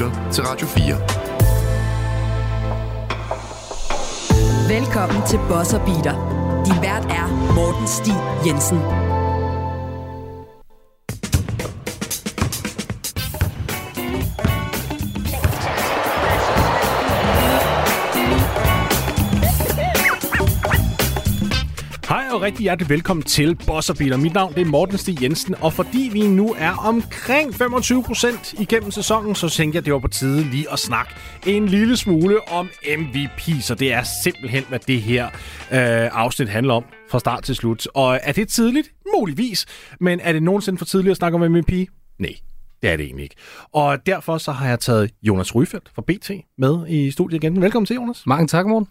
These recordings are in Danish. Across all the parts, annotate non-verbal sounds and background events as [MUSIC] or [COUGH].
lytter til Radio 4. Velkommen til Bosser Beater. Din vært er Morten Stig Jensen. Rigtig hjertelig velkommen til Bosserbiler. Mit navn det er Morten Stig Jensen, og fordi vi nu er omkring 25% igennem sæsonen, så tænker jeg, det var på tide lige at snakke en lille smule om MVP. Så det er simpelthen, hvad det her øh, afsnit handler om fra start til slut. Og er det tidligt? Muligvis. Men er det nogensinde for tidligt at snakke om MVP? Nej, det er det egentlig ikke. Og derfor så har jeg taget Jonas Ryfeldt fra BT med i studiet igen. Velkommen til, Jonas. Mange tak, Morten.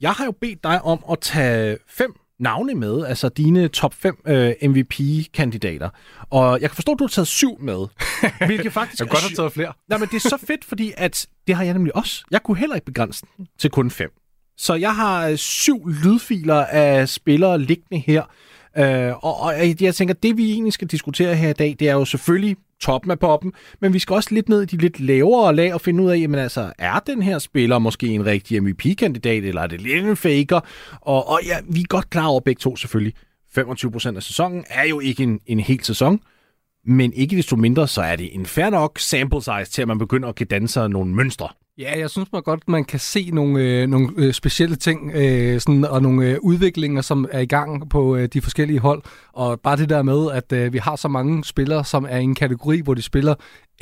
Jeg har jo bedt dig om at tage fem navne med, altså dine top 5 øh, MVP-kandidater. Og jeg kan forstå, at du har taget syv med. [LAUGHS] Hvilket faktisk jeg kan godt have taget flere. Nej, men det er så fedt, fordi at det har jeg nemlig også. Jeg kunne heller ikke begrænse den til kun fem. Så jeg har øh, syv lydfiler af spillere liggende her. Øh, og, og jeg tænker, det vi egentlig skal diskutere her i dag, det er jo selvfølgelig toppen af poppen, men vi skal også lidt ned i de lidt lavere lag og finde ud af, jamen altså, er den her spiller måske en rigtig MVP-kandidat, eller er det lidt en faker? Og, og ja, vi er godt klar over begge to selvfølgelig. 25% af sæsonen er jo ikke en, en hel sæson, men ikke desto mindre, så er det en fair nok sample size til, at man begynder at kan danse nogle mønstre. Ja, jeg synes man godt, man kan se nogle, øh, nogle øh, specielle ting øh, sådan, og nogle øh, udviklinger, som er i gang på øh, de forskellige hold. Og bare det der med, at øh, vi har så mange spillere, som er i en kategori, hvor de spiller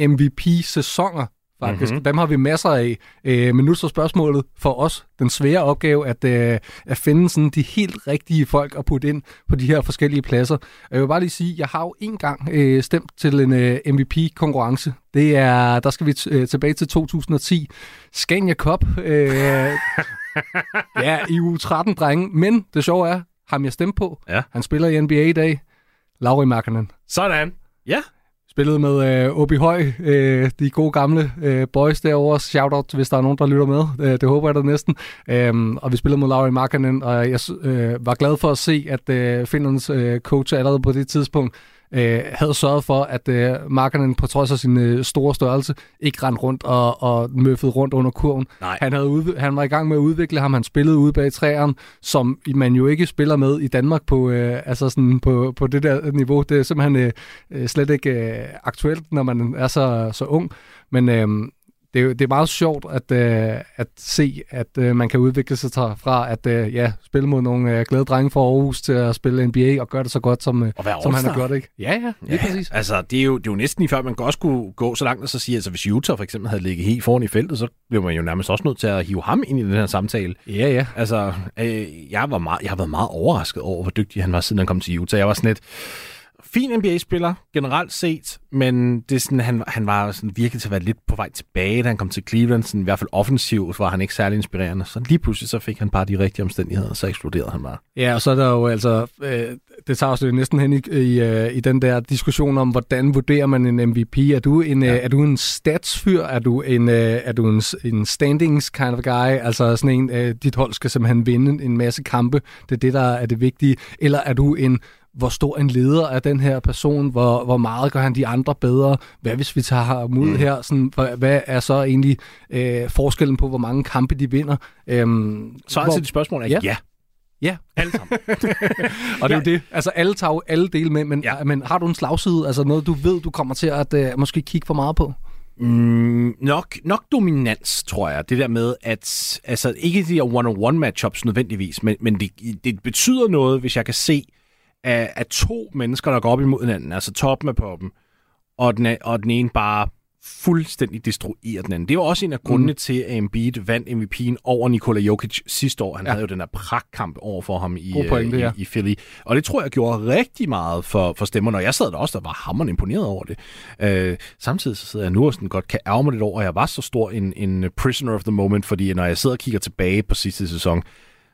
MVP-sæsoner faktisk. Mm-hmm. Dem har vi masser af. Øh, men nu så spørgsmålet for os, den svære opgave, at, øh, at finde sådan de helt rigtige folk at putte ind på de her forskellige pladser. Jeg vil bare lige sige, jeg har jo en gang øh, stemt til en øh, MVP-konkurrence. Det er, der skal vi t- øh, tilbage til 2010. Scania Cup. Øh, [LAUGHS] ja, i u 13 drenge. Men det sjove er, ham jeg stemte på, ja. han spiller i NBA i dag. Lauri Markkanen. Sådan. Ja, Spillede med øh, Obi Høj, øh, de gode gamle øh, boys derovre. Shout-out, hvis der er nogen, der lytter med. Øh, det håber jeg da næsten. Øhm, og vi spillede mod Lauri Markkanen, og jeg øh, var glad for at se, at øh, Finlands øh, coach allerede på det tidspunkt øh, havde sørget for, at øh, markerne på trods af sin øh, store størrelse ikke rendte rundt og, og møffede rundt under kurven. Nej. Han, havde udv- han var i gang med at udvikle ham. Han spillede ude bag træerne, som man jo ikke spiller med i Danmark på, øh, altså sådan på, på det der niveau. Det er simpelthen øh, øh slet ikke øh, aktuelt, når man er så, så ung. Men øh, det, er, det er meget sjovt at, øh, at se, at øh, man kan udvikle sig fra at øh, ja, spille mod nogle øh, glade drenge fra Aarhus til at spille NBA og gøre det så godt, som, øh, som han har gjort. Ikke? Ja, ja, lige ja, præcis. Altså, det er, jo, det er jo næsten i før, man også kunne gå så langt og så sige, altså hvis Utah for eksempel havde ligget helt foran i feltet, så blev man jo nærmest også nødt til at hive ham ind i den her samtale. Ja, ja. Altså, øh, jeg, var meget, jeg har været meget overrasket over, hvor dygtig han var, siden han kom til Utah. Jeg var sådan lidt, fin NBA-spiller generelt set, men det er sådan, han, han var sådan virkelig til at være lidt på vej tilbage, da han kom til Cleveland. Sådan, I hvert fald offensivt var han ikke særlig inspirerende. Så lige pludselig så fik han bare de rigtige omstændigheder, og så eksploderede han bare. Ja, og så er der jo altså, øh, det tager os jo næsten hen i, i, øh, i den der diskussion om, hvordan vurderer man en MVP? Er du en, ja. øh, er du en statsfyr? Er du en, øh, er du en, en standings kind of guy? Altså sådan en, øh, dit hold skal simpelthen vinde en masse kampe. Det er det, der er det vigtige. Eller er du en hvor stor en leder er den her person, hvor, hvor meget gør han de andre bedre, hvad hvis vi tager ham ud mm. her, sådan, hvad, hvad er så egentlig øh, forskellen på, hvor mange kampe de vinder? Øhm, så altså dit spørgsmål er ja. ja. Ja. Alle sammen. [LAUGHS] [LAUGHS] og det er jo det. Altså, alle tager jo alle dele med, men, ja. men har du en slagside? Altså noget, du ved, du kommer til at uh, måske kigge for meget på? Mm, nok, nok dominans, tror jeg. Det der med, at altså, ikke de her one-on-one matchups nødvendigvis, men, men det, det betyder noget, hvis jeg kan se, af, af to mennesker, der går op imod hinanden, altså toppen af poppen, og den, og den ene bare fuldstændig destruerer den anden. Det var også en af grundene mm. til, at Embiid vandt MVP'en over Nikola Jokic sidste år. Han ja. havde jo den der pragtkamp over for ham i, pointe, øh, i, ja. i Philly. Og det tror jeg gjorde rigtig meget for, for stemmerne, og jeg sad der også der var hammerende imponeret over det. Øh, samtidig så sidder jeg nu og sådan godt kan ærge mig lidt over, at jeg var så stor en, en prisoner of the moment, fordi når jeg sidder og kigger tilbage på sidste sæson,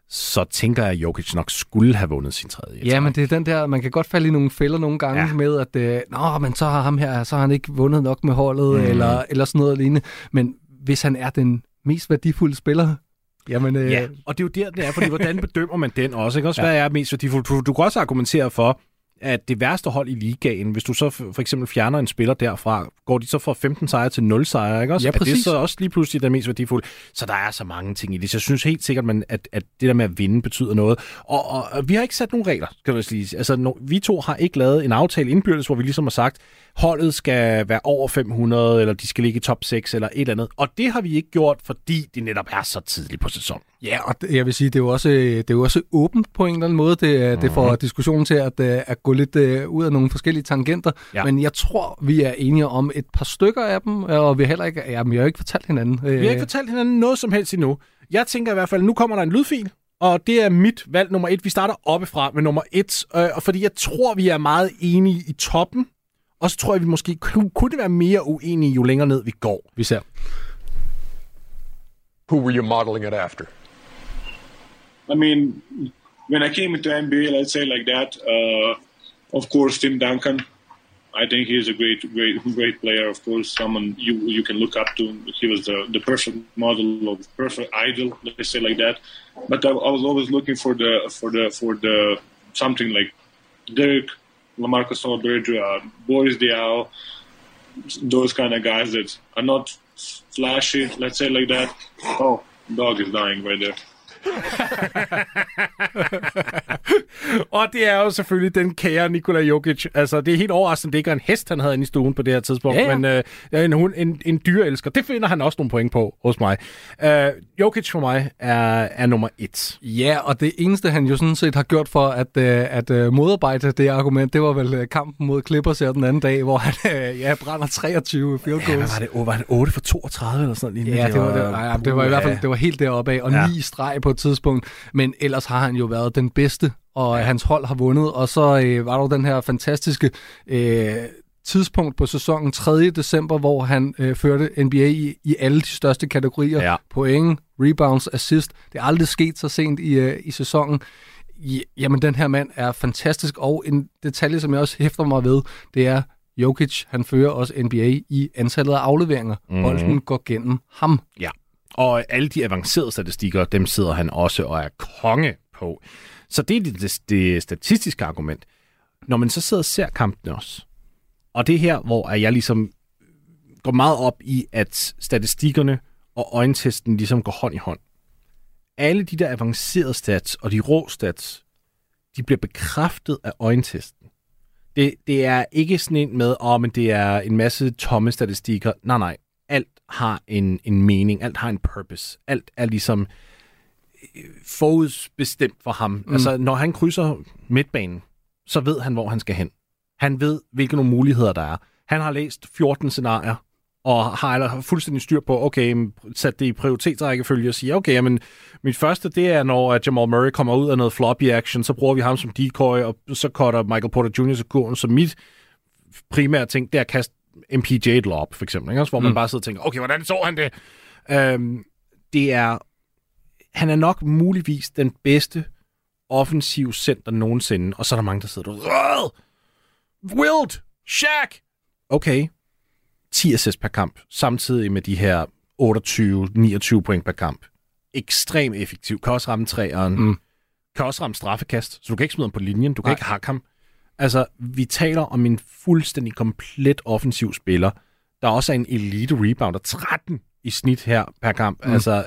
så tænker jeg, at Jokic nok skulle have vundet sin tredje. Ja, men det er den der, man kan godt falde i nogle fælder nogle gange ja. med, at øh, Nå, men så har ham her, så har han ikke vundet nok med holdet, mm. eller, eller sådan noget lignende. Men hvis han er den mest værdifulde spiller, Jamen, øh... Ja, og det er jo der, det er, fordi hvordan bedømmer man den også? Ikke? Også ja. hvad er mest værdifuldt? Du, du kan også argumentere for, at det værste hold i ligaen, hvis du så for, eksempel fjerner en spiller derfra, går de så fra 15 sejre til 0 sejre, ikke også? Ja, Er det præcis. så også lige pludselig det mest værdifulde? Så der er så mange ting i det. Så jeg synes helt sikkert, man, at, at det der med at vinde betyder noget. Og, og, og vi har ikke sat nogen regler, skal jeg sige. Altså, no, vi to har ikke lavet en aftale indbyrdes, hvor vi ligesom har sagt, holdet skal være over 500, eller de skal ligge i top 6, eller et eller andet. Og det har vi ikke gjort, fordi det netop er så tidligt på sæsonen. Ja, og jeg vil sige, det er jo også, det er jo også åbent på en eller anden måde. Det, mm. det får diskussionen til at, øh, at gå lidt øh, ud af nogle forskellige tangenter. Ja. Men jeg tror, vi er enige om et par stykker af dem, og vi har heller ikke, ja, vi har jo ikke fortalt hinanden. Vi har ikke fortalt hinanden noget som helst endnu. Jeg tænker i hvert fald, nu kommer der en lydfil, og det er mit valg nummer et. Vi starter oppefra med nummer et, øh, og fordi jeg tror, vi er meget enige i toppen, og så tror jeg, vi måske kunne, kunne det være mere uenige, jo længere ned vi går. Vi ser. Who were you modeling it after? I mean, when I came into NBA, let's say like that, uh, of course, Tim Duncan. I think he's a great, great, great player. Of course, someone you you can look up to. He was the, the perfect model of perfect idol. Let's say like that. But I, I was always looking for the for the for the something like Dirk, Lamarcus Aldridge, uh, Boris Diaw, those kind of guys that are not flashy. Let's say like that. Oh, dog is dying right there. [LAUGHS] Og det er jo selvfølgelig den kære Nikola Jokic. Altså, det er helt overraskende, det ikke er en hest, han havde inde i stuen på det her tidspunkt. Ja, ja. Men øh, en, hun, en, en dyreelsker. Det finder han også nogle point på hos mig. Øh, Jokic for mig er, er nummer et. Ja, og det eneste, han jo sådan set har gjort for at, øh, at øh, modarbejde det argument, det var vel øh, kampen mod Clippers her den anden dag, hvor han øh, ja, brænder 23 field Ja, goals. var det? Var det 8 for 32 eller sådan noget? Ja, det var, det, nej, det var i hvert fald det var helt deroppe af, og Ja. ja. ni streg på et tidspunkt. Men ellers har han jo været den bedste, og ja. hans hold har vundet. Og så øh, var der den her fantastiske øh, tidspunkt på sæsonen 3. december, hvor han øh, førte NBA i, i alle de største kategorier. Ja. Point, rebounds, assist. Det er aldrig sket så sent i, øh, i sæsonen. Ja, jamen, den her mand er fantastisk, og en detalje, som jeg også hæfter mig ved, det er, Jokic, han fører også NBA i antallet af afleveringer. Mm. Bolden går gennem ham. Ja. Og alle de avancerede statistikker, dem sidder han også og er konge på. Så det er det, det, det statistiske argument. Når man så sidder og ser kampen også, og det er her, hvor jeg ligesom går meget op i, at statistikkerne og øjentesten ligesom går hånd i hånd. Alle de der avancerede stats og de rå stats, de bliver bekræftet af øjentesten. Det, det er ikke sådan en med, åh, oh, men det er en masse tomme statistikker. Nej, nej. Alt har en, en mening. Alt har en purpose. Alt er ligesom øh, forudsbestemt for ham. Mm. Altså, når han krydser midtbanen, så ved han, hvor han skal hen. Han ved, hvilke nogle muligheder der er. Han har læst 14 scenarier, og har eller fuldstændig styr på, okay, sat det i prioritetsrækkefølge og siger, okay, men mit første, det er, når Jamal Murray kommer ud af noget floppy action, så bruger vi ham som decoy, og så cutter Michael Porter Jr. til kurven. Så mit primære ting, det er at kaste MPJ lob, for eksempel, ikke? Også, hvor man bare sidder og tænker, okay, hvordan så han det? Øhm, det er, han er nok muligvis den bedste offensiv center nogensinde, og så er der mange, der sidder og! Wild! Shaq! Okay, 10 assists per kamp, samtidig med de her 28-29 point per kamp. Ekstrem effektiv. Kan også ramme træeren. Mm. Kan også ramme straffekast, så du kan ikke smide ham på linjen. Du kan Nej. ikke hakke ham. Altså, vi taler om en fuldstændig komplet offensiv spiller, der også er en elite rebounder. 13 i snit her per kamp. Mm. Altså,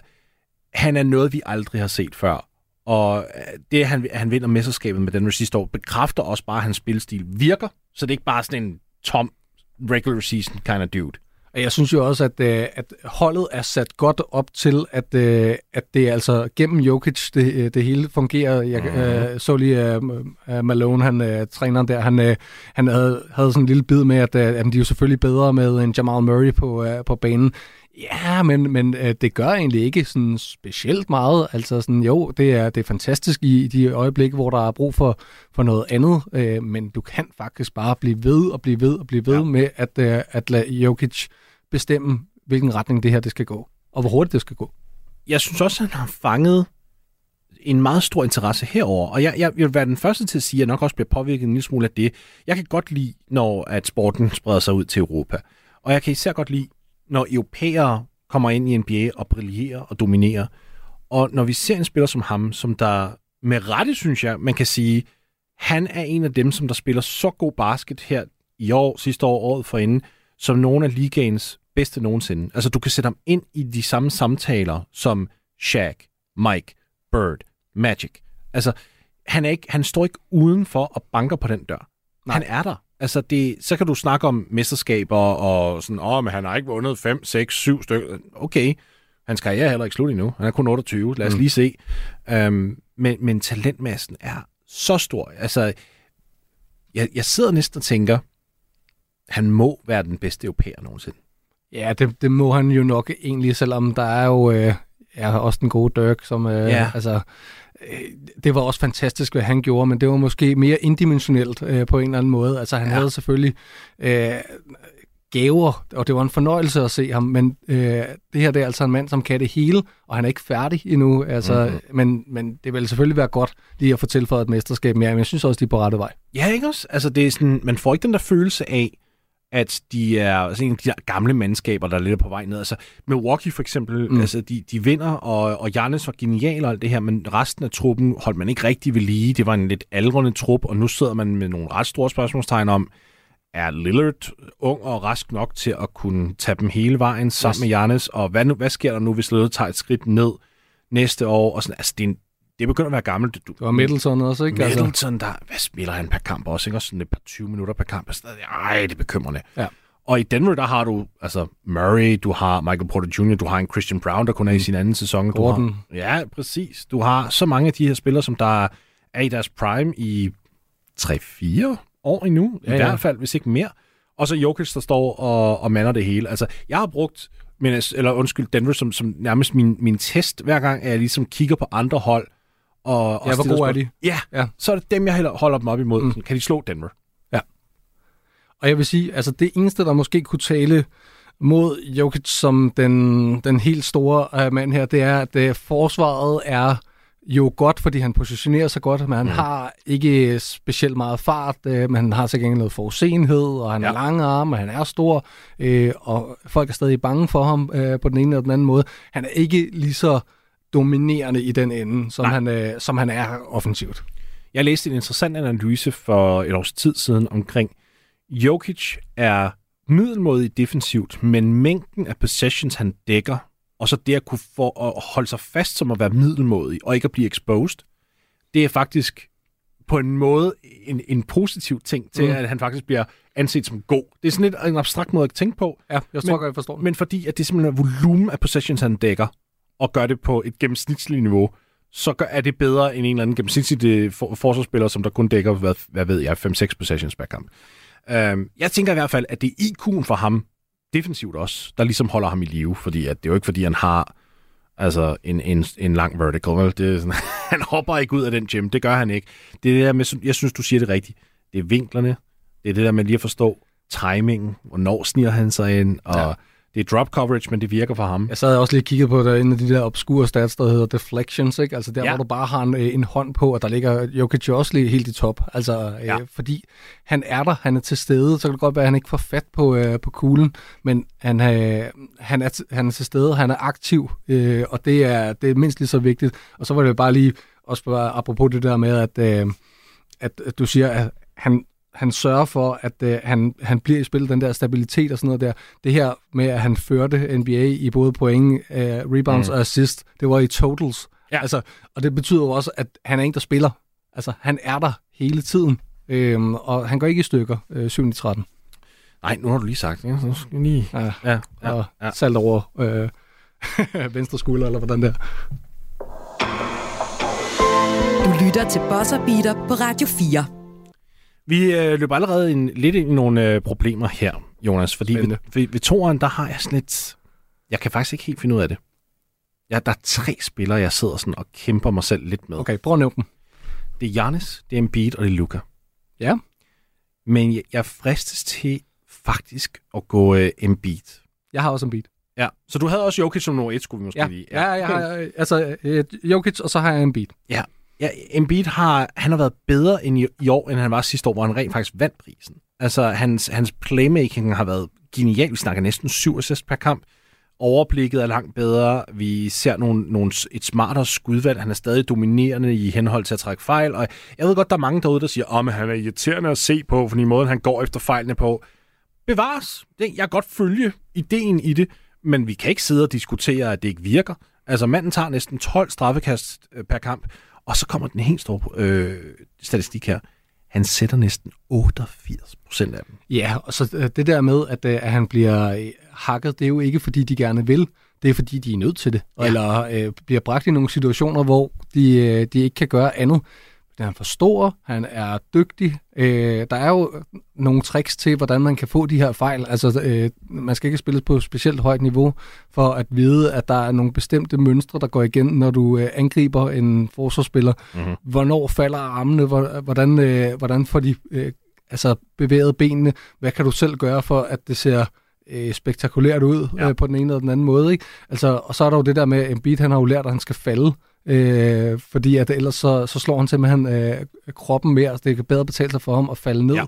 han er noget, vi aldrig har set før. Og øh, det, han, han vinder mesterskabet med den sidste år, bekræfter også bare, at hans spilstil virker. Så det er ikke bare sådan en tom regular season kind of dude. Og Jeg synes jo også, at, øh, at holdet er sat godt op til, at, øh, at det er altså gennem Jokic, det, øh, det hele fungerer. Jeg Mhm. øh, så lige øh, Malone, han, øh, træneren der, han, øh, han havde, havde sådan en lille bid med, at, øh, de er jo selvfølgelig bedre med en Jamal Murray på, øh, på banen. Ja, men, men øh, det gør egentlig ikke sådan specielt meget. Altså sådan, jo, det er, det er fantastisk i, de øjeblikke, hvor der er brug for, for noget andet, øh, men du kan faktisk bare blive ved og blive ved og blive ved ja. med at, øh, at lade Jokic bestemme, hvilken retning det her det skal gå, og hvor hurtigt det skal gå. jeg synes også, han har fanget en meget stor interesse herover, og jeg, jeg vil være den første til at sige, at jeg nok også bliver påvirket en lille smule af det. Jeg kan godt lide, når at sporten spreder sig ud til Europa, og jeg kan især godt lide, når europæere kommer ind i NBA og brillerer og dominerer. Og når vi ser en spiller som ham, som der med rette, synes jeg, man kan sige, han er en af dem, som der spiller så god basket her i år, sidste år, året forinden, som nogle af ligaens bedste nogensinde. Altså, du kan sætte ham ind i de samme samtaler som Shaq, Mike, Bird, Magic. Altså, han, er ikke, han står ikke uden for at banker på den dør. Nej. Han er der. Altså, det, så kan du snakke om mesterskaber og sådan, åh, men han har ikke vundet 5, 6, 7 stykker. Okay, hans karriere er heller ikke slut endnu. Han er kun 28, lad os mm. lige se. Um, men, men talentmassen er så stor. Altså, jeg, jeg sidder næsten og tænker, han må være den bedste europæer nogensinde. Ja, det, det må han jo nok egentlig, selvom der er jo øh, er også den gode Dirk, som øh, ja. altså, det var også fantastisk, hvad han gjorde, men det var måske mere indimensionelt øh, på en eller anden måde. Altså han ja. havde selvfølgelig øh, gaver, og det var en fornøjelse at se ham, men øh, det her det er altså en mand, som kan det hele, og han er ikke færdig endnu, altså, mm-hmm. men, men det vil selvfølgelig være godt lige at få tilføjet et mesterskab mere, men jeg synes også, de er på rette vej. Ja, ikke også? Altså, det er sådan, man får ikke den der følelse af, at de er altså en af de der gamle mandskaber, der er lidt på vej ned. Altså Milwaukee for eksempel, mm. altså de, de vinder, og, og Giannis var genial og alt det her, men resten af truppen holdt man ikke rigtig ved lige. Det var en lidt aldrende trup, og nu sidder man med nogle ret store spørgsmålstegn om, er Lillard ung og rask nok til at kunne tage dem hele vejen sammen yes. med Giannis, og hvad, nu, hvad sker der nu, hvis Lillard tager et skridt ned næste år? Og sådan, altså, det, er en, det begynder at være gammelt. Du, det var Middleton også, ikke? Altså- Middleton, der, hvad spiller han per kamp også, ikke? Også sådan et par 20 minutter per kamp. Ej, det er bekymrende. Ja. Og i Denver, der har du altså Murray, du har Michael Porter Jr., du har en Christian Brown, der kun er i mm. sin anden sæson. Du Har, ja, præcis. Du har så mange af de her spillere, som der er i deres prime i 3-4 år endnu, ja, i ja. hvert fald, hvis ikke mere. Og så Jokic, der står og, og mander det hele. Altså, jeg har brugt, men, eller undskyld, Denver som, som nærmest min, min test, hver gang at jeg ligesom kigger på andre hold. Og, og ja, hvor gode er de? Ja, ja, så er det dem, jeg holder dem op imod. Mm. Kan de slå Denver? Ja. Og jeg vil sige, altså det eneste, der måske kunne tale mod Jokic som den, den helt store uh, mand her, det er, at uh, forsvaret er jo godt, fordi han positionerer sig godt, men han mm. har ikke specielt meget fart, øh, men han har så gengæld noget forudsenhed, og han ja. er lange arme, og han er stor, øh, og folk er stadig bange for ham øh, på den ene eller den anden måde. Han er ikke lige så dominerende i den ende, som, han, øh, som han er offensivt. Jeg læste en interessant analyse for et års tid siden omkring, Jokic er middelmådig defensivt, men mængden af possessions, han dækker, og så det at kunne få at holde sig fast som at være middelmådig og ikke at blive exposed, det er faktisk på en måde en, en positiv ting til, mm. at han faktisk bliver anset som god. Det er sådan lidt en abstrakt måde at tænke på. Ja, jeg tror men, jeg forstår Men fordi at det er simpelthen volumen af possessions, han dækker, og gør det på et gennemsnitligt niveau, så gør, er det bedre end en eller anden gennemsnitlig øh, for, forsvarsspiller, som der kun dækker, hvad, hvad ved jeg, 5-6 possessions per kamp. Um, jeg tænker i hvert fald, at det er IQ'en for ham, defensivt også, der ligesom holder ham i live, fordi at det er jo ikke, fordi han har altså en, en, en lang vertical. Vel? Det er sådan, [LAUGHS] han hopper ikke ud af den gym, det gør han ikke. Det er det der med, jeg synes, du siger det rigtigt. Det er vinklerne, det er det der med lige at forstå timingen, hvornår sniger han sig ind, og ja det er drop coverage, men det virker for ham. Jeg sad også lige kigget på der, en af de der obskure stats, der hedder deflections, ikke? Altså der, ja. hvor du bare har en, øh, en hånd på, og der ligger Jokic også lige helt i top. Altså, øh, ja. øh, fordi han er der, han er til stede, så kan det godt være, at han ikke får fat på, øh, på kuglen, men han, øh, han, er, han er til stede, han er aktiv, øh, og det er, det er mindst lige så vigtigt. Og så var det bare lige, også bare apropos det der med, at, øh, at, at du siger, at han, han sørger for, at øh, han, han bliver i spil, den der stabilitet og sådan noget der. Det her med, at han førte NBA i både point, øh, rebounds mm. og assist, det var i totals. Ja. Altså, og det betyder jo også, at han er en, der spiller. Altså, han er der hele tiden, øhm, og han går ikke i stykker øh, 7 13. Nej, nu har du lige sagt det. Ja, så skal lige... Ja, ja, ja, og ja. salt over øh, [LAUGHS] venstre skulder, eller hvordan der. Du lytter til Bosser Beater på Radio 4. Vi øh, løber allerede en, lidt ind i nogle øh, problemer her, Jonas, fordi ved, ved, ved toren, der har jeg sådan lidt... Jeg kan faktisk ikke helt finde ud af det. Ja, der er tre spillere, jeg sidder sådan og kæmper mig selv lidt med. Okay, prøv at nævne dem. Det er Giannis, det er Embiid og det er Luka. Ja. Men jeg, jeg fristes til faktisk at gå øh, Embiid. Jeg har også Embiid. Ja, så du havde også Jokic som nummer et, skulle vi måske ja. lige. Ja, ja jeg har, altså øh, Jokic, og så har jeg Embiid. Ja, Ja, Embiid har, han har været bedre end i, i år, end han var sidste år, hvor han rent faktisk vandt prisen. Altså, hans, hans playmaking har været genial. Vi snakker næsten syv assist per kamp. Overblikket er langt bedre. Vi ser nogle, nogle, et smartere skudvalg. Han er stadig dominerende i henhold til at trække fejl. Og jeg ved godt, der er mange derude, der siger, at oh, han er irriterende at se på, fordi måden han går efter fejlene på. Bevares. Det, jeg kan godt følge ideen i det, men vi kan ikke sidde og diskutere, at det ikke virker. Altså, manden tager næsten 12 straffekast øh, per kamp, og så kommer den helt store øh, statistik her. Han sætter næsten 88 procent af dem. Ja, og så øh, det der med, at, øh, at han bliver hakket, det er jo ikke, fordi de gerne vil. Det er, fordi de er nødt til det. Ja. Eller øh, bliver bragt i nogle situationer, hvor de, de ikke kan gøre andet han er for stor, han er dygtig. Øh, der er jo nogle tricks til, hvordan man kan få de her fejl. Altså, øh, man skal ikke spille på et specielt højt niveau for at vide, at der er nogle bestemte mønstre, der går igen, når du øh, angriber en forsvarsspiller. Mm-hmm. Hvornår falder armene? Hvordan, øh, hvordan får de øh, altså bevæget benene? Hvad kan du selv gøre for, at det ser øh, spektakulært ud ja. øh, på den ene eller den anden måde? Ikke? Altså, og så er der jo det der med, at Embiid han har jo lært, at han skal falde øh, fordi at ellers så, så slår han simpelthen øh, kroppen mere, så det kan bedre betale sig for ham at falde ned. Ja.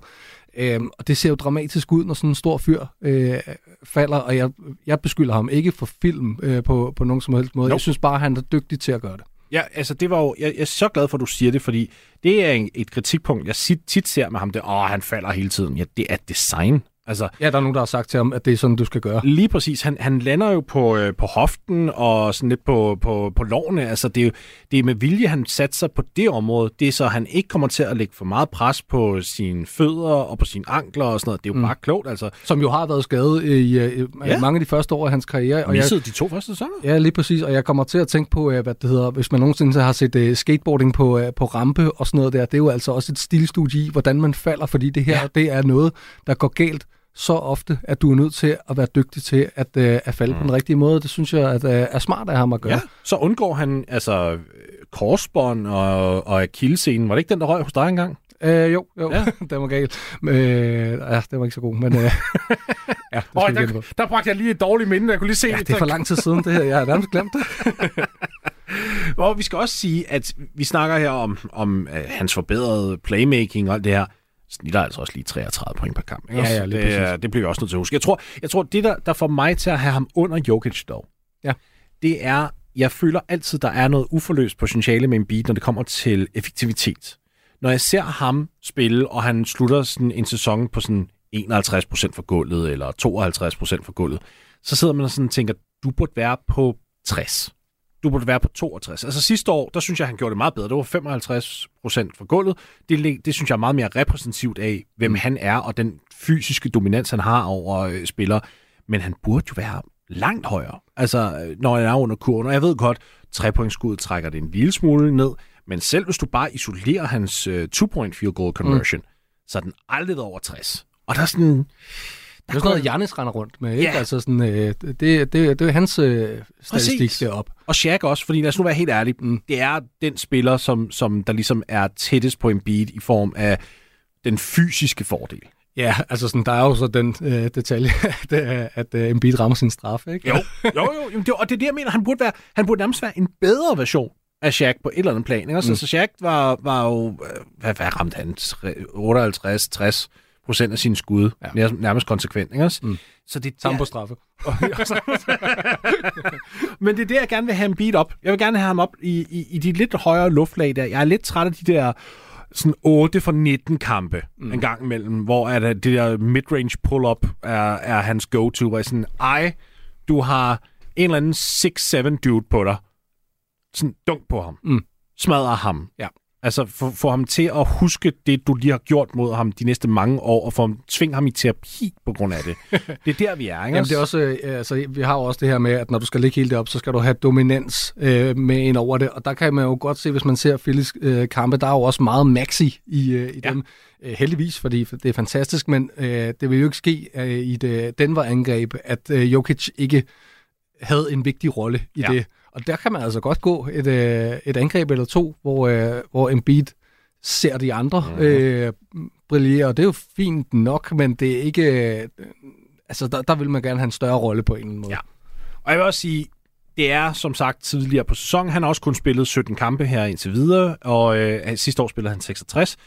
Øhm, og det ser jo dramatisk ud, når sådan en stor fyr øh, falder, og jeg, jeg beskylder ham ikke for film øh, på, på nogen som helst måde. Nope. Jeg synes bare, han er dygtig til at gøre det. Ja, altså det var jo, jeg, jeg er så glad for, at du siger det, fordi det er en, et kritikpunkt, jeg tit ser med ham, det åh, han falder hele tiden. Ja, det er design. Altså, ja, der er nogen, der har sagt til ham, at det er sådan, du skal gøre. Lige præcis. Han, han lander jo på, øh, på hoften og sådan lidt på, på, på lårene. Altså, det er, jo, det er med vilje, han satser på det område. Det er så, han ikke kommer til at lægge for meget pres på sine fødder og på sine ankler og sådan noget. Det er jo mm. bare klogt, altså. Som jo har været skadet i, i, i ja. mange af de første år af hans karriere. Og jeg, de to første sæsoner. Ja, lige præcis. Og jeg kommer til at tænke på, øh, hvad det hedder, hvis man nogensinde har set uh, skateboarding på, uh, på rampe og sådan noget der. Det er jo altså også et stilstudie i, hvordan man falder, fordi det her, ja. det er noget, der går galt så ofte, at du er nødt til at være dygtig til at, øh, at falde mm. på den rigtige måde. Det synes jeg at, øh, er smart af ham at gøre. Ja, så undgår han altså korsbånd og, og akillescenen. Var det ikke den, der røg hos dig engang? Øh, jo, jo. Ja. [LAUGHS] det var galt. Øh, ja, det var ikke så god, men... Øh, [LAUGHS] ja, oh, der, der bragte jeg lige et dårligt minde, jeg kunne lige se ja, det. er for lang tid siden, det her. Jeg har nærmest glemt det. [LAUGHS] og vi skal også sige, at vi snakker her om, om uh, hans forbedrede playmaking og alt det her snitter altså også lige 33 point per kamp. Ikke? Ja, ja, det, det bliver vi også nødt til at huske. Jeg tror, jeg tror det, der, der får mig til at have ham under Jokic dog, ja. det er, jeg føler altid, der er noget uforløst potentiale med en beat, når det kommer til effektivitet. Når jeg ser ham spille, og han slutter sådan en sæson på sådan 51% for gulvet, eller 52% for gulvet, så sidder man og sådan tænker, du burde være på 60 du burde være på 62. Altså sidste år, der synes jeg, han gjorde det meget bedre. Det var 55 procent for gulvet. Det, det synes jeg er meget mere repræsentativt af, hvem han er, og den fysiske dominans, han har over øh, spillere. Men han burde jo være langt højere, altså når han er under kurven. Og jeg ved godt, trepointskuddet trækker det en lille smule ned, men selv hvis du bare isolerer hans uh, two-point field goal conversion, mm. så er den aldrig over 60. Og der er sådan er sådan noget, Jannis render rundt med, ikke? Ja. Altså sådan, øh, det, det, det er hans øh, statistik derop. Og Shaq også, fordi lad os nu være helt ærlig, mm. det er den spiller, som, som der ligesom er tættest på en beat i form af den fysiske fordel. Ja, altså sådan, der er jo så den øh, detalje, [LAUGHS] at, at øh, Embiid rammer sin straf, ikke? Jo, jo, jo. jo og det er det, jeg mener. Han burde, være, han burde nærmest være en bedre version af Shaq på et eller andet plan. Ikke? Altså, mm. Så Shaq var, var jo... Øh, hvad, hvad ramte han? 58, 60 procent af sine skud, ja. nærmest konsekvent. Ikke også? Mm. Så det Samme på straffe. [LAUGHS] [LAUGHS] Men det er det, jeg gerne vil have ham beat op. Jeg vil gerne have ham op i, i, i de lidt højere luftlag der. Jeg er lidt træt af de der sådan 8 for 19 kampe mm. en gang imellem, hvor er det, det der midrange pull-up er, er hans go-to, hvor jeg sådan, ej, du har en eller anden 6-7 dude på dig. Sådan dunk på ham. Mm. Smadrer ham. Ja. Altså få, få ham til at huske det, du lige har gjort mod ham de næste mange år, og få ham, tvinge ham i terapi på grund af det. [LAUGHS] det er der, vi er. Ikke? Jamen, det er også, øh, altså, vi har jo også det her med, at når du skal ligge helt det op, så skal du have dominans øh, med ind over det. Og der kan man jo godt se, hvis man ser Phillies øh, kampe, der er jo også meget maxi i, øh, i ja. dem. Øh, heldigvis, fordi det er fantastisk, men øh, det vil jo ikke ske øh, i det Denver-angreb, at øh, Jokic ikke havde en vigtig rolle i ja. det. Og der kan man altså godt gå et, øh, et angreb eller to, hvor, øh, hvor Embiid ser de andre mm-hmm. øh, brillere, og det er jo fint nok, men det er ikke... Øh, altså, der, der vil man gerne have en større rolle på en eller anden måde. Ja. Og jeg vil også sige, det er som sagt tidligere på sæsonen. Han har også kun spillet 17 kampe her indtil videre, og øh, sidste år spillede han 66.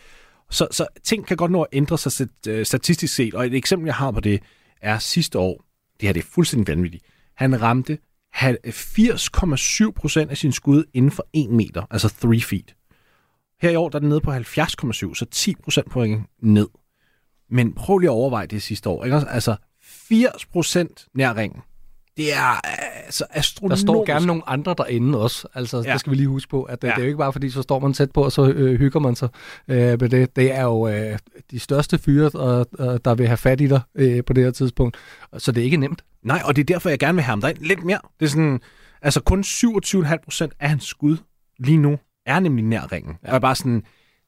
Så, så ting kan godt nå at ændre sig øh, statistisk set, og et eksempel, jeg har på det, er sidste år, det her det er fuldstændig vanvittigt, Han ramte 80,7 procent af sin skud inden for 1 meter, altså 3 feet. Her i år der er den nede på 70,7, så 10 procent point ned. Men prøv lige at overveje det sidste år. Ikke? Altså 80 procent nær ringen. Det er altså astronomisk. Der står gerne nogle andre derinde også. Altså, ja. det skal vi lige huske på, at det, ja. det er jo ikke bare fordi, så står man tæt på, og så øh, hygger man sig øh, med det. Det er jo øh, de største fyre, og, og, der vil have fat i dig øh, på det her tidspunkt. Så det er ikke nemt. Nej, og det er derfor, jeg gerne vil have ham derind lidt mere. Det er sådan, altså kun 27,5 procent af hans skud lige nu er nemlig nær ringen. Ja. Og jeg er bare sådan,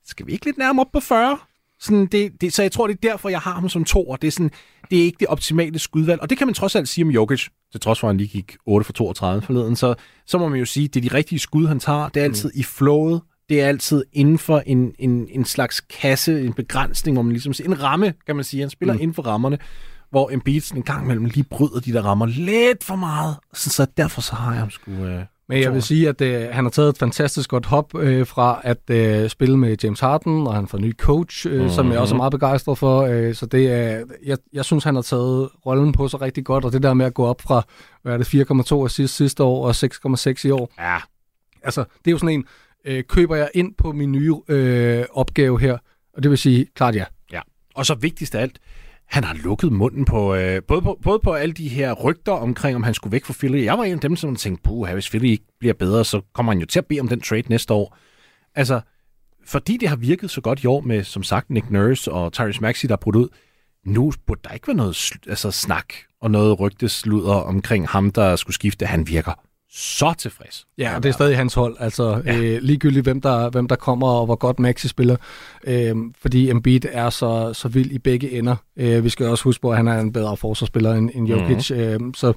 skal vi ikke lidt nærmere op på 40? Sådan, det, det, så jeg tror, det er derfor, jeg har ham som to, og det er, sådan, det er ikke det optimale skudvalg. Og det kan man trods alt sige om Jokic, til trods for, at han lige gik 8 for 32 forleden. Så, så må man jo sige, at det er de rigtige skud, han tager. Det er altid mm. i flowet. Det er altid inden for en, en, en slags kasse, en begrænsning, hvor man ligesom siger, en ramme, kan man sige. Han spiller mm. inden for rammerne, hvor Embiid en gang imellem lige bryder de der rammer lidt for meget. Så, så derfor så har jeg ham sgu... Øh, men jeg vil sige, at øh, han har taget et fantastisk godt hop øh, fra at øh, spille med James Harden, og han får ny coach, øh, mm-hmm. som jeg også er meget begejstret for. Øh, så det er, jeg, jeg synes, han har taget rollen på sig rigtig godt, og det der med at gå op fra, hvad er det, 4,2 sidste, sidste år og 6,6 i år. Ja. Altså, det er jo sådan en, øh, køber jeg ind på min nye øh, opgave her, og det vil sige, klart ja. Ja, og så vigtigst af alt, han har lukket munden på, øh, både, på, både på alle de her rygter omkring, om han skulle væk fra Philly. Jeg var en af dem, som tænkte, puh, hvis Philly ikke bliver bedre, så kommer han jo til at bede om den trade næste år. Altså, fordi det har virket så godt i år med, som sagt, Nick Nurse og Tyrese Maxey, der er brudt ud, nu burde der ikke være noget altså, snak og noget rygtesludder omkring ham, der skulle skifte. Han virker så tilfreds. Ja, og det er stadig hans hold. Altså ja. øh, ligegyldigt hvem der, hvem der kommer og hvor godt Maxi spiller. Øh, fordi Embiid er så, så vild i begge ender. Øh, vi skal også huske på, at han er en bedre forsvarsspiller end, end Jokic. Mm. Øh, så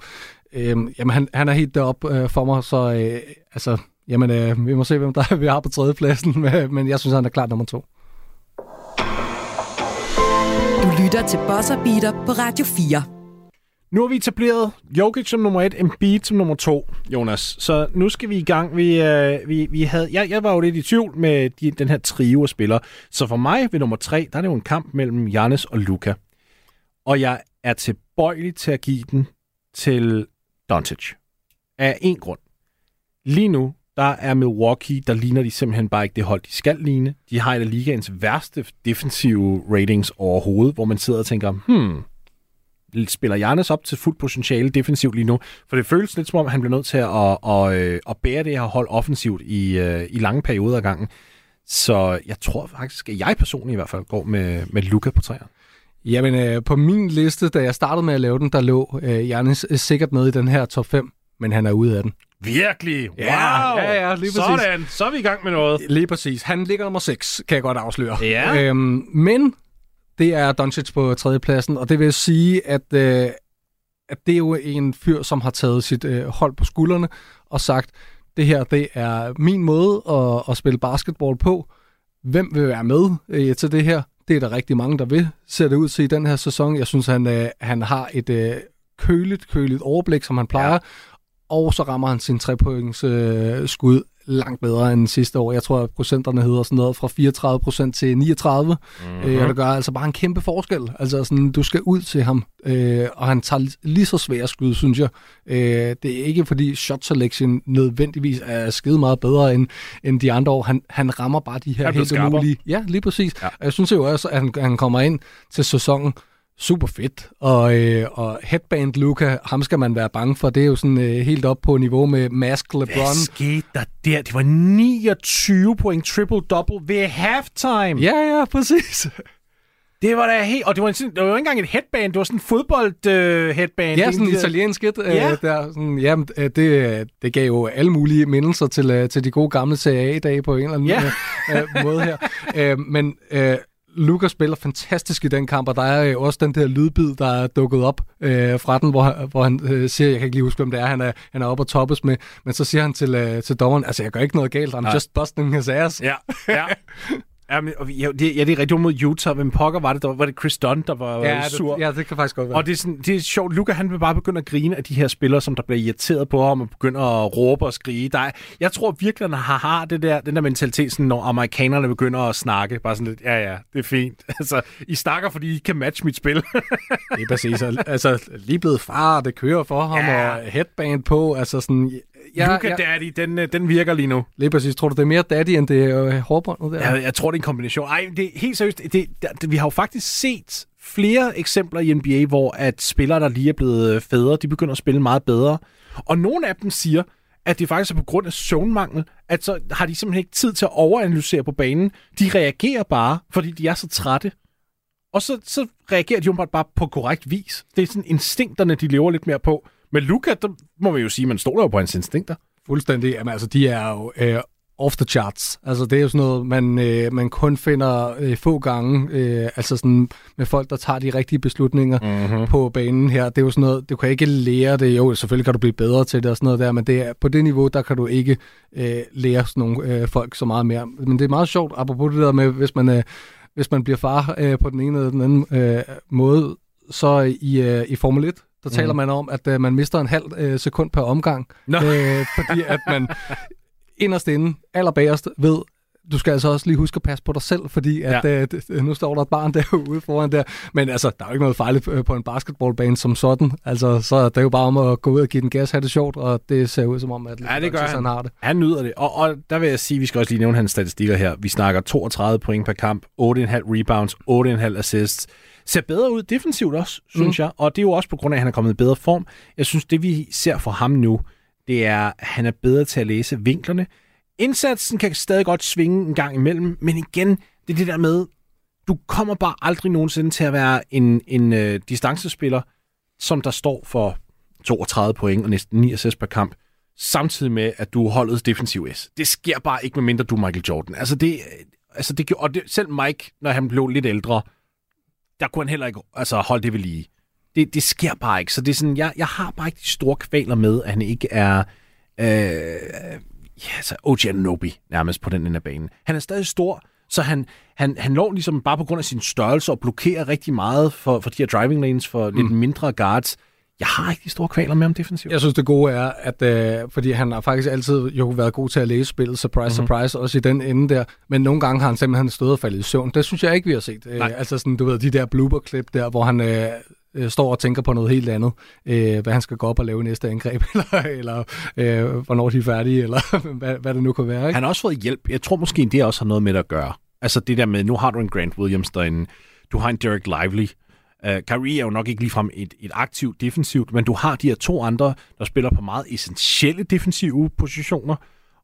øh, jamen, han, han er helt deroppe øh, for mig. Så øh, altså, jamen, øh, vi må se, hvem der [LAUGHS] vi har på tredjepladsen. Men jeg synes, han er klart nummer to. Du lytter til Bosser Beater på Radio 4. Nu har vi etableret Jokic som nummer et, Embiid som nummer to, Jonas. Så nu skal vi i gang. Vi, øh, vi, vi havde, jeg, jeg var jo lidt i tvivl med de, den her trio af spillere. Så for mig ved nummer tre, der er det jo en kamp mellem Jannes og Luka. Og jeg er tilbøjelig til at give den til Doncic. Af en grund. Lige nu, der er Milwaukee, der ligner de simpelthen bare ikke det hold, de skal ligne. De har et af ligaens værste defensive ratings overhovedet, hvor man sidder og tænker, hmm, spiller Jarnes op til fuldt potentiale defensivt lige nu, for det føles lidt som om, han bliver nødt til at, at, at, øh, at bære det her hold offensivt i, øh, i lange perioder af gangen. Så jeg tror faktisk, at jeg personligt i hvert fald går med, med Luca på træerne. Jamen, øh, på min liste, da jeg startede med at lave den, der lå øh, Jannis sikkert med i den her top 5, men han er ude af den. Virkelig? Wow! Ja, ja, ja lige præcis. Sådan, så er vi i gang med noget. Lige præcis. Han ligger nummer 6, kan jeg godt afsløre. Ja. Øhm, men det er Doncic på tredjepladsen, og det vil sige, at, øh, at det er jo en fyr, som har taget sit øh, hold på skuldrene og sagt, det her det er min måde at, at spille basketball på. Hvem vil være med øh, til det her? Det er der rigtig mange, der vil, ser det ud til i den her sæson. Jeg synes, han, øh, han har et øh, køligt, køligt overblik, som han plejer, ja. og så rammer han sin trepoints øh, skud langt bedre end sidste år. Jeg tror, at procenterne hedder sådan noget fra 34 procent til 39. Mm-hmm. Øh, og det gør altså bare en kæmpe forskel. Altså sådan, du skal ud til ham, øh, og han tager lige så svære skud, synes jeg. Øh, det er ikke fordi shot selection nødvendigvis er skide meget bedre end, end de andre år. Han, han rammer bare de her helt umulige... Ja, lige præcis. Ja. Jeg synes jo også, at han, han kommer ind til sæsonen super fedt. Og, øh, og headband Luca, ham skal man være bange for. Det er jo sådan øh, helt op på niveau med Mask LeBron. Hvad skete der der? Det var 29 point triple-double ved halftime. Ja, ja, præcis. Det var da helt... Og det var, sådan, det var jo ikke engang et headband, det var sådan en fodbold-headband. Uh, ja, sådan et italiensk et. Øh, ja. Uh, der, sådan, jamen, uh, det, det gav jo alle mulige mindelser til, uh, til de gode gamle CAA-dage på en eller anden ja. uh, måde her. Uh, men uh, Lukas spiller fantastisk i den kamp, og der er også den der lydbid, der er dukket op øh, fra den, hvor, hvor han øh, siger, jeg kan ikke lige huske, hvem det er, han er, han er oppe og toppes med, men så siger han til, øh, til dommeren, altså jeg gør ikke noget galt, I'm Nej. just busting his ass. Ja, ja. [LAUGHS] Ja, men, ja, det, ja, det er rigtig mod Utah. Hvem pokker var det? Der, var det Chris Dunn, der var ja, sur? Det, ja, det kan faktisk godt være. Og det er, sådan, det er sjovt. Luca, han vil bare begynde at grine af de her spillere, som der bliver irriteret på ham og begynder at råbe og skrige. Der er, jeg tror virkelig, han har, har det der, den der mentalitet, sådan, når amerikanerne begynder at snakke. Bare sådan lidt, ja, ja, det er fint. [LAUGHS] Altså, I snakker, fordi I kan matche mit spil. det er præcis. Altså, lige blevet far, det kører for ham, ja. og headband på. Altså sådan, ja, Luca ja. Daddy, den, øh, den virker lige nu. Lige præcis. Tror du, det er mere Daddy, end det er øh, hårbåndet der? Ja, jeg tror, det er en kombination. Ej, det er helt seriøst. Det, det, vi har jo faktisk set flere eksempler i NBA, hvor at spillere, der lige er blevet øh, fædre, de begynder at spille meget bedre. Og nogle af dem siger, at det faktisk er på grund af søvnmangel, at så har de simpelthen ikke tid til at overanalysere på banen. De reagerer bare, fordi de er så trætte. Og så, så reagerer de jo bare på korrekt vis. Det er sådan instinkterne, de lever lidt mere på. Men Luca, der må man jo sige, man stoler jo på hans instinkter. Fuldstændig. Jamen, altså, de er jo øh, off the charts. Altså, det er jo sådan noget, man, øh, man kun finder øh, få gange. Øh, altså sådan med folk, der tager de rigtige beslutninger mm-hmm. på banen her. Det er jo sådan noget, du kan ikke lære det. Jo, selvfølgelig kan du blive bedre til det og sådan noget der, men det er, på det niveau, der kan du ikke øh, lære sådan nogle øh, folk så meget mere. Men det er meget sjovt, apropos det der med, hvis man, øh, hvis man bliver far øh, på den ene eller den anden øh, måde, så i, øh, i Formel 1, der taler mm. man om, at øh, man mister en halv øh, sekund per omgang, no. øh, fordi at man inderst inde, allerbagerst, ved, du skal altså også lige huske at passe på dig selv, fordi at, ja. øh, nu står der et barn [LAUGHS] derude foran der. Men altså, der er jo ikke noget farligt øh, på en basketballbane som sådan. Altså, så det er jo bare om at gå ud og give den gas, have det sjovt, og det ser ud som om, at ja, det gør han. han. har det. Han nyder det. Og, og der vil jeg sige, vi skal også lige nævne hans statistikker her. Vi snakker 32 point per kamp, 8,5 rebounds, 8,5 assists ser bedre ud defensivt også, synes mm. jeg. Og det er jo også på grund af, at han er kommet i bedre form. Jeg synes, det vi ser for ham nu, det er, at han er bedre til at læse vinklerne. Indsatsen kan stadig godt svinge en gang imellem, men igen, det er det der med, du kommer bare aldrig nogensinde til at være en, en uh, distancespiller, som der står for 32 point og næsten 9 assists per kamp, samtidig med, at du er holdets defensiv S. Det sker bare ikke, medmindre du er Michael Jordan. Altså det, altså det, og det, selv Mike, når han blev lidt ældre, der kunne han heller ikke altså, holde det ved lige. Det, det sker bare ikke. Så det er sådan, jeg, jeg har bare ikke de store kvaler med, at han ikke er øh, ja, altså OG Ananobi nærmest på den ende af banen. Han er stadig stor, så han, han, han lå ligesom bare på grund af sin størrelse og blokerer rigtig meget for, for de her driving lanes for mm. lidt mindre guards. Jeg har ikke de store kvaler med om defensivt. Jeg synes, det gode er, at øh, fordi han har faktisk altid jo været god til at læse spillet, surprise, mm-hmm. surprise, også i den ende der. Men nogle gange har han simpelthen stået og faldet i søvn. Det synes jeg ikke, vi har set. Øh, altså sådan, du ved, de der blooper-klip der, hvor han øh, øh, står og tænker på noget helt andet. Øh, hvad han skal gå op og lave næste angreb, [LAUGHS] eller, eller øh, hvornår de er færdige, eller [LAUGHS] hvad, hvad det nu kan være. Ikke? Han har også fået hjælp. Jeg tror måske, det også har noget med det at gøre. Altså det der med, nu har du en Grant Williams derinde, du har en Derek Lively, Uh, Kyrie er jo nok ikke ligefrem et, et aktivt defensivt, men du har de her to andre, der spiller på meget essentielle defensive positioner,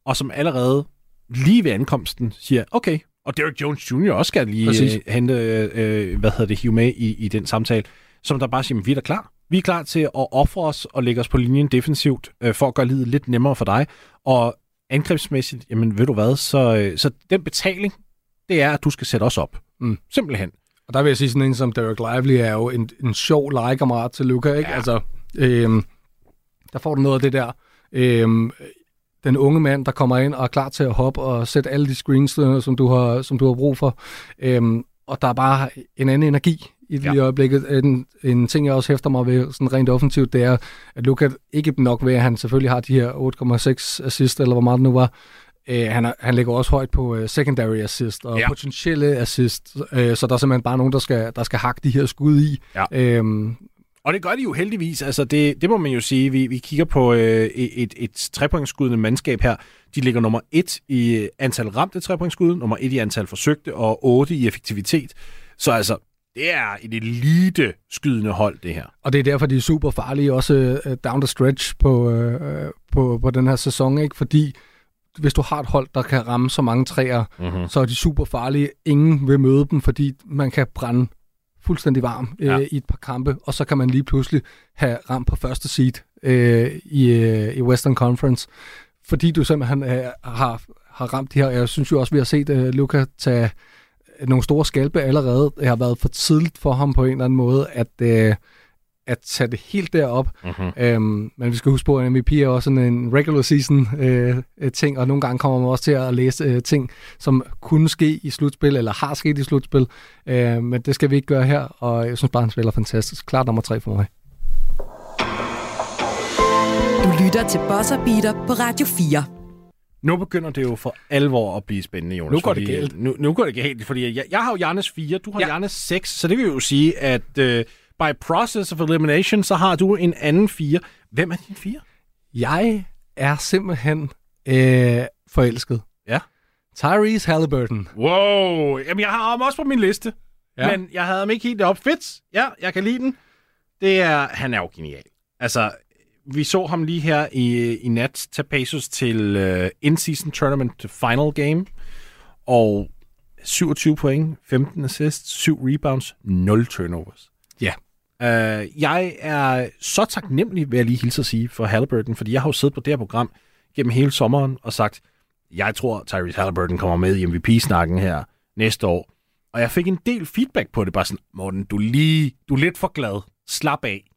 og som allerede lige ved ankomsten siger, okay, og Derek Jones Jr. også skal lige uh, hente, uh, hvad hedder det, hive med i, i den samtale, som der bare siger, vi er da klar. Vi er klar til at ofre os og lægge os på linjen defensivt, uh, for at gøre livet lidt nemmere for dig. Og angrebsmæssigt, jamen ved du hvad, så, uh, så den betaling, det er, at du skal sætte os op. Mm. Simpelthen. Og der vil jeg sige, sådan en som Derek Lively er jo en, en sjov legekammerat til Luca, ikke? Ja. Altså, øhm, der får du noget af det der. Øhm, den unge mand, der kommer ind og er klar til at hoppe og sætte alle de screens, øh, som du har, som du har brug for. Øhm, og der er bare en anden energi i det ja. øjeblikket. En, en ting, jeg også hæfter mig ved sådan rent offensivt, det er, at Luka ikke nok ved, at han selvfølgelig har de her 8,6 assist, eller hvor meget det nu var, Øh, han, er, han ligger også højt på uh, secondary assist og ja. potentielle assist, øh, så der er simpelthen bare nogen, der skal, der skal hakke de her skud i. Ja. Øhm, og det gør de jo heldigvis. Altså det, det må man jo sige. Vi, vi kigger på øh, et, et trepointskudende mandskab her. De ligger nummer et i antal ramte trepointskud, nummer et i antal forsøgte, og otte i effektivitet. Så altså, det er et elite skydende hold, det her. Og det er derfor, de er super farlige, også uh, down the stretch på, uh, på, på den her sæson, ikke? Fordi hvis du har et hold, der kan ramme så mange træer, mm-hmm. så er de super farlige. Ingen vil møde dem, fordi man kan brænde fuldstændig varm øh, ja. i et par kampe, og så kan man lige pludselig have ramt på første seed øh, i, øh, i Western Conference, fordi du simpelthen øh, har, har ramt de her. Jeg synes jo også, vi har set øh, Luca tage nogle store skalpe allerede. Det har været for tidligt for ham på en eller anden måde, at, øh, at tage det helt derop. Mm-hmm. Øhm, men vi skal huske på, at MVP er også sådan en regular season øh, øh, ting, og nogle gange kommer man også til at læse øh, ting, som kunne ske i slutspil, eller har sket i slutspil. Øh, men det skal vi ikke gøre her, og jeg synes bare, han spiller fantastisk. Klart nummer tre for mig. Du lytter til Bosser Beater på Radio 4. Nu begynder det jo for alvor at blive spændende, Jonas. Nu går det galt. Nu, nu går det galt, fordi jeg, jeg har jo Jannes 4, du har Ja. ja. Jannes 6, så det vil jo sige, at uh, by process of elimination, så har du en anden 4. Hvem er din 4? Jeg er simpelthen øh, forelsket. Ja. Tyrese Halliburton. Wow, jamen jeg har ham også på min liste, Ja. men jeg havde ham ikke helt op. Fedt, ja, jeg kan lide den. Det er, han er jo genial. Altså, vi så ham lige her i, i nat tage Pacers til uh, in-season tournament final game, og 27 point, 15 assists, 7 rebounds, 0 turnovers. Ja. Uh, jeg er så taknemmelig, vil jeg lige hilse at sige, for Halliburton, fordi jeg har jo siddet på det her program gennem hele sommeren og sagt, jeg tror, Tyrese Halliburton kommer med i MVP-snakken her næste år. Og jeg fik en del feedback på det, bare sådan, Morten, du lige, du er lidt for glad. Slap af.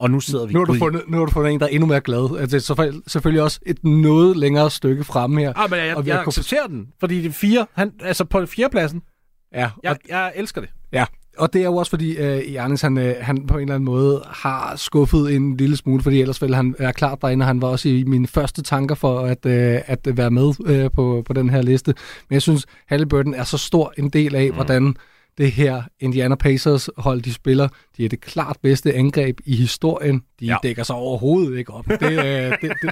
Og nu sidder vi Nu har, du fundet, nu har du fundet en, der er endnu mere glad. Altså, det er selvfølgelig også et noget længere stykke fremme her. Ah, men jeg, Og jeg, vi jeg accepterer den, fordi det er fire, han, altså på fjerdepladsen, Ja, jeg, og, jeg elsker det. ja. Og det er jo også fordi, øh, Janis, han, øh, han på en eller anden måde har skuffet en lille smule, fordi ellers ville han være klart derinde, og han var også i mine første tanker for at, øh, at være med øh, på, på den her liste. Men jeg synes, Halliburton er så stor en del af, mm. hvordan det her Indiana Pacers hold, de spiller. De er det klart bedste angreb i historien. De ja. Dækker sig overhovedet ikke op. Det, øh, det, det,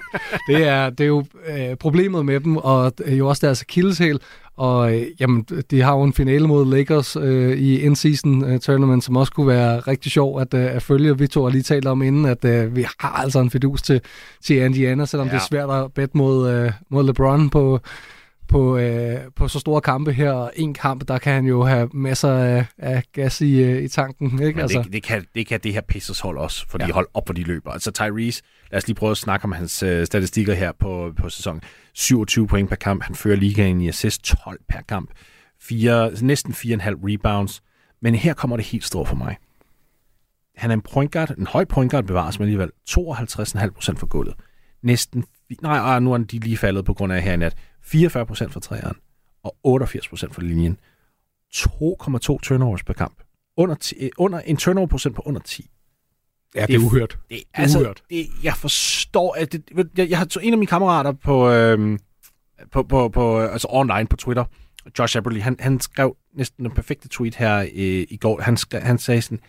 det, er, det er jo øh, problemet med dem, og det er jo også deres akilleshæl. Og øh, jamen, de har jo en finale mod Lakers øh, i in-season øh, tournament, som også kunne være rigtig sjov at, øh, at følge. Vi to har lige talt om inden, at øh, vi har altså en fidus til, til Indiana, selvom ja. Det er svært at bette mod, øh, mod LeBron på, på, øh, på så store kampe her. Og en kamp, der kan han jo have masser af, af gas i, øh, i tanken. Ikke? Men altså. det, det, kan, det kan det her Pacers hold også, for ja. Hold op, hvor de løber. Altså Tyrese, lad os lige prøve at snakke om hans øh, statistikker her på, på sæsonen. 27 point per kamp, han fører ligaen i assist 12 per kamp. Fire, næsten 4,5 rebounds. Men her kommer det helt store for mig. Han er en point guard, en høj point guard bevares, men alligevel 52,5% for gulvet. Næsten, nej, ah, nu er de lige faldet på grund af her i nat. 44% for træeren og 88% for linjen. 2,2 turnovers per kamp. Under, ti, øh, under en turnover procent på under 10 ja, det det er uhørt. Det, altså, Uhørt. det, jeg forstår, at det, jeg, jeg har to- en af mine kammerater på, øhm, på, på, på, altså online på Twitter, Josh Eberly, han, han skrev næsten den perfekte tweet her øh, i går. Han, skrev, han sagde sådan,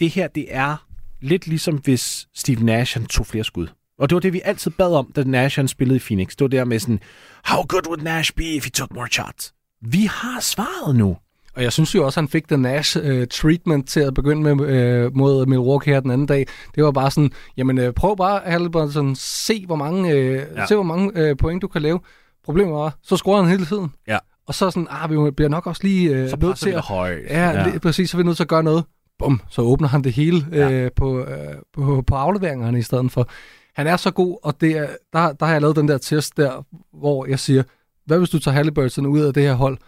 det her, det er lidt ligesom hvis Steve Nash, han tog flere skud. Og det var det, vi altid bad om, da Nash han spillede i Phoenix. Det var der med sådan, how good would Nash be if he took more shots? Vi har svaret nu. Og jeg synes jo også, at han fik den Nash øh, treatment til at begynde med øh, mod Milwaukee her den anden dag. Det var bare sådan, jamen øh, prøv bare, Halliburton, se hvor mange, øh, ja. Se, hvor mange øh, point du kan lave. Problemet var, så scorer han hele tiden. Ja. Og så sådan, ah, vi bliver nok også lige øh, Så nødt til at... højt. Ja, ja. Lige, præcis, så er vi nødt til at gøre noget. Bum, så åbner han det hele øh, Ja. på, øh, på, på afleveringerne i stedet for. Han er så god, og det er, der, der har jeg lavet den der test der, hvor jeg siger, hvad hvis du tager Halliburton ud af det her hold,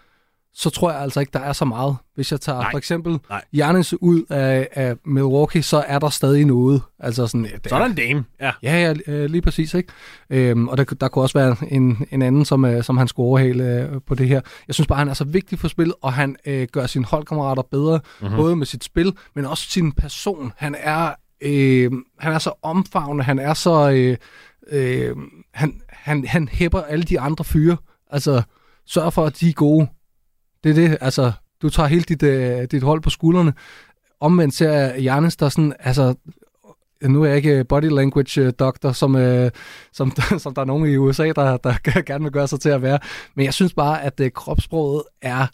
så tror jeg altså ikke, der er så meget. Hvis jeg tager Nej. for eksempel Nej. Ud af, af Milwaukee, så er der stadig noget. Altså sådan, det Så er der en dame. Ja. Ja, ja, øh, lige præcis. Ikke? Øhm, og der, der kunne også være en, en anden, som, øh, som han skulle overhale øh, på det her. Jeg synes bare, han er så vigtig for spillet, og han øh, gør sine holdkammerater bedre, mm-hmm. både med sit spil, men også sin person. Han er, øh, han er så omfavnende, han er så... Øh, øh, han, han, han hæpper alle de andre fyre. Altså, sørg for, at de er gode. Det er det, altså, du tager hele dit, øh, dit hold på skuldrene. Omvendt ser jeg Giannis, der sådan, altså, nu er jeg ikke body language øh, doctor, som, øh, som, [LAUGHS] som der er nogen i USA, der, der [LAUGHS] gerne vil gøre sig til at være. Men jeg synes bare, at øh, kropssproget er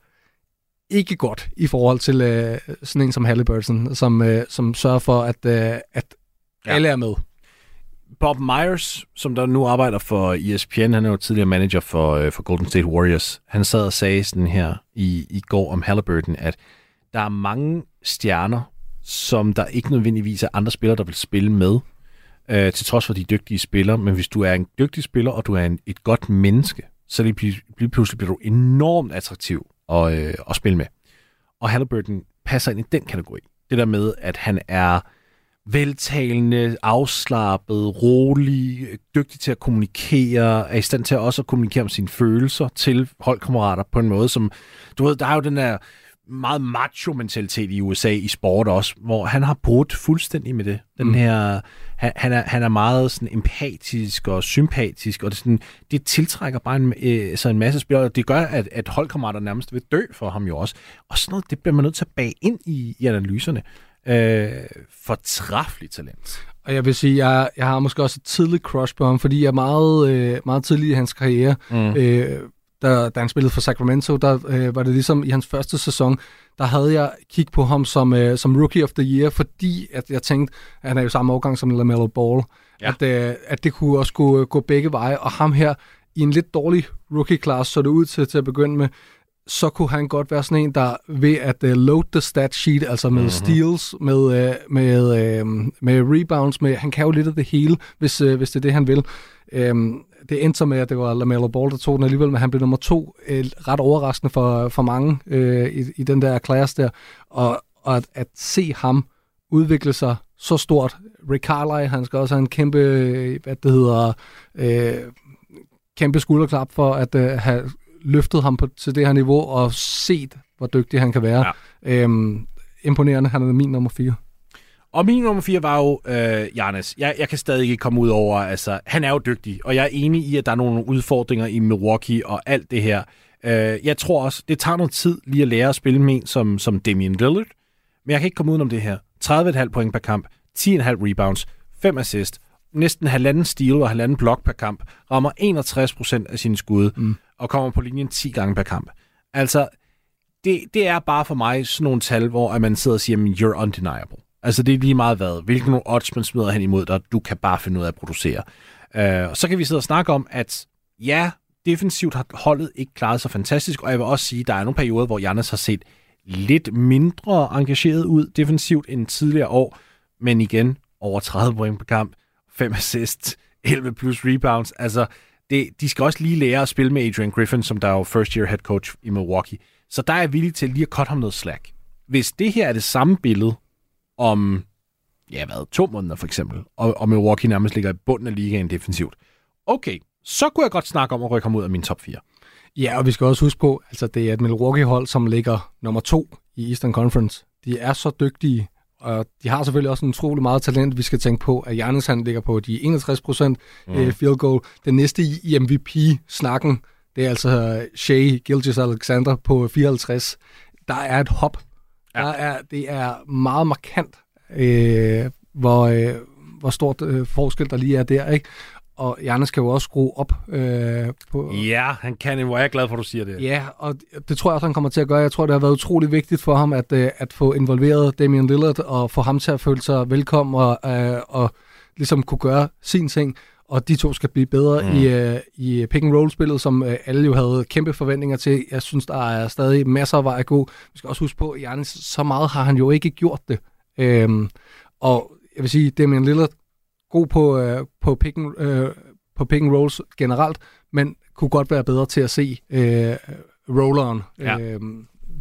ikke godt i forhold til øh, sådan en som Halliburton, som, øh, som sørger for, at, øh, at ja. alle er med. Bob Myers, som der nu arbejder for ESPN, han er jo tidligere manager for, øh, for Golden State Warriors. Han sad og sagde sådan her i, i går om Halliburton, at der er mange stjerner, som der ikke nødvendigvis er andre spillere, der vil spille med, øh, til trods for de dygtige spillere. Men hvis du er en dygtig spiller, og du er en, et godt menneske, så lige, lige pludselig bliver du enormt attraktiv at, øh, at spille med. Og Halliburton passer ind i den kategori. Det der med, at han er veltalende, afslappet, rolig, dygtig til at kommunikere, er i stand til også at kommunikere om sine følelser til holdkammerater på en måde, som, du ved, der er jo den der meget macho-mentalitet i USA i sport også, hvor han har brudt fuldstændig med det. Den mm. her, han, han, er, han er meget sådan empatisk og sympatisk, og det, sådan, det tiltrækker bare en, øh, så en masse spillere, og det gør, at, at holdkammerater nærmest vil dø for ham jo også. Og sådan noget, det bliver man nødt til at bage ind i, i analyserne. Øh, fortræffeligt talent. Og jeg vil sige, jeg, jeg har måske også et tidligt crush på ham, fordi jeg er meget, øh, meget tidlig i hans karriere. Mm. Øh, da, da han spillede for Sacramento, der øh, var det ligesom i hans første sæson, der havde jeg kigget på ham som, øh, som Rookie of the Year, fordi at jeg tænkte, at han er jo samme årgang som LaMelo Ball, ja. at, øh, at det kunne også gå, gå begge veje, og ham her i en lidt dårlig rookie-class, så det ud til, til at begynde med, så kunne han godt være sådan en, der ved at uh, load the stat sheet, altså med mm-hmm. steals, med, uh, med, uh, med rebounds, med, han kan jo lidt af det hele, hvis, uh, hvis det er det, han vil. Um, det endte så med, at det var LaMelo Ball, der tog den alligevel, men han blev nummer to, uh, ret overraskende for, for mange uh, i, i den der class der. Og, og at, at se ham udvikle sig så stort. Rick Carlisle, han skal også have en kæmpe, hvad det hedder, uh, kæmpe skulderklap for at uh, have løftet ham på, til det her niveau og set, hvor dygtig han kan være. Ja. Øhm, imponerende. Han er min nummer 4. Og min nummer 4 var jo øh, Janis. Jeg, jeg kan stadig ikke komme ud over, altså, han er jo dygtig, og jeg er enig i, at der er nogle udfordringer i Milwaukee og alt det her. Øh, jeg tror også, det tager noget tid lige at lære at spille med en som, som Damian Lillard, men jeg kan ikke komme ud om det her. 30,5 point per kamp, 10,5 rebounds, 5 assist, næsten halvanden steal og halvanden blok per kamp, rammer 61% af sine skud. Mm og kommer på linjen 10 gange per kamp. Altså, det, det er bare for mig sådan nogle tal, hvor at man sidder og siger, you're undeniable. Altså, det er lige meget hvad. Hvilken odds man smider hen imod dig, du kan bare finde ud af at producere. Øh, og så kan vi sidde og snakke om, at ja, defensivt har holdet ikke klaret sig fantastisk, og jeg vil også sige, at der er nogle perioder, hvor Jannes har set lidt mindre engageret ud defensivt end tidligere år, men igen, over 30 point per kamp, 5 assists, 11 plus rebounds. Altså, det, de skal også lige lære at spille med Adrian Griffin, som der er jo first year head coach i Milwaukee. Så der er jeg villig til lige at cut ham noget slack. Hvis det her er det samme billede om, ja hvad, to måneder for eksempel, og, og Milwaukee nærmest ligger i bunden af ligaen defensivt, okay, så kunne jeg godt snakke om at rykke ham ud af min top 4. Ja, og vi skal også huske på, altså det er et Milwaukee-hold, som ligger nummer to i Eastern Conference. De er så dygtige, og de har selvfølgelig også en utrolig meget talent. Vi skal tænke på, at Giannis han ligger på de 61 procent mm. Øh, field goal. Den næste i MVP-snakken, det er altså Shea Gilgis Alexander på 54. Der er et hop. Ja. Der er, det er meget markant, øh, hvor, øh, hvor stort øh, forskel der lige er der. Ikke? Og Janne skal jo også skrue op øh, på... Ja, han kan. Er jeg glad for, at du siger det. Ja, og det tror jeg også, han kommer til at gøre. Jeg tror, det har været utrolig vigtigt for ham at, øh, at få involveret Damian Lillard og få ham til at føle sig velkommen og, øh, og ligesom kunne gøre sin ting. Og de to skal blive bedre mm. i, øh, i pick-and-roll-spillet, som øh, alle jo havde kæmpe forventninger til. Jeg synes, der er stadig masser af vej at gå. Vi skal også huske på, at Janne, så meget har han jo ikke gjort det. Øhm, og jeg vil sige, Damian Lillard god på, øh, på, pick and, øh, på pick and rolls generelt, men kunne godt være bedre til at se øh, rolleren. Ja. Øh,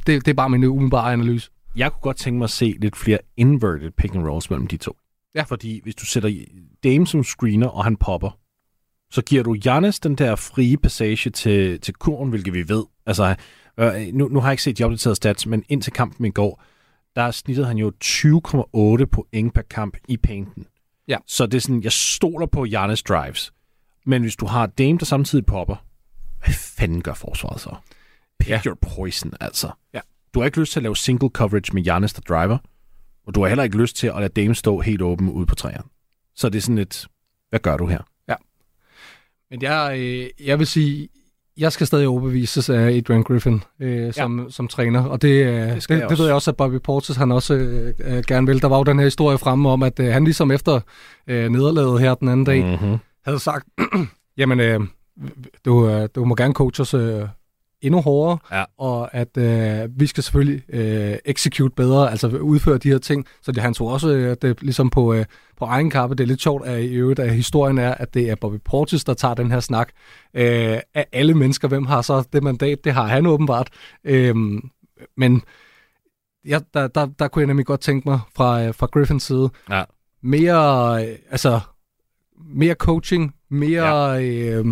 det, det er bare min umiddelbare analyse. Jeg kunne godt tænke mig at se lidt flere inverted pick and rolls mellem de to. Ja. Fordi hvis du sætter Dame som screener, og han popper, så giver du Giannis den der frie passage til, til kurven, hvilket vi ved. Altså, øh, nu, nu har jeg ikke set de opdaterede stats, men indtil kampen i går, der snittede han jo 20,8 point per kamp i painten. Ja. Så det er sådan, jeg stoler på Giannis drives. Men hvis du har Dame, der samtidig popper, hvad fanden gør forsvaret så? Pick ja. your poison, altså. Ja. Du har ikke lyst til at lave single coverage med Giannis, der driver, og du har heller ikke lyst til at lade Dame stå helt åben ude på træerne. Så det er sådan lidt, hvad gør du her? Ja. Men jeg, øh, jeg vil sige, jeg skal stadig overbevises af Adrian Griffin øh, som, ja. som træner, og det, øh, det, det, det ved jeg også, at Bobby Portis han også øh, øh, gerne vil. Der var jo den her historie fremme om, at øh, han ligesom efter øh, nederlaget her den anden dag, mm-hmm. havde sagt, [CLEARS THROAT] jamen, øh, du, øh, du må gerne coach os øh, endnu hårdere, ja. og at øh, vi skal selvfølgelig øh, execute bedre, altså udføre de her ting. Så det, han tog også øh, det, ligesom på, øh, på egen kappe. Det er lidt sjovt, at i øvrigt, at historien er, at det er Bobby Portis, der tager den her snak. Øh, af alle mennesker, hvem har så det mandat? Det har han åbenbart. Øh, men ja, der, der, der kunne jeg nemlig godt tænke mig fra, øh, fra Griffins side. Ja. Mere, øh, altså, mere coaching, mere, ja. øh,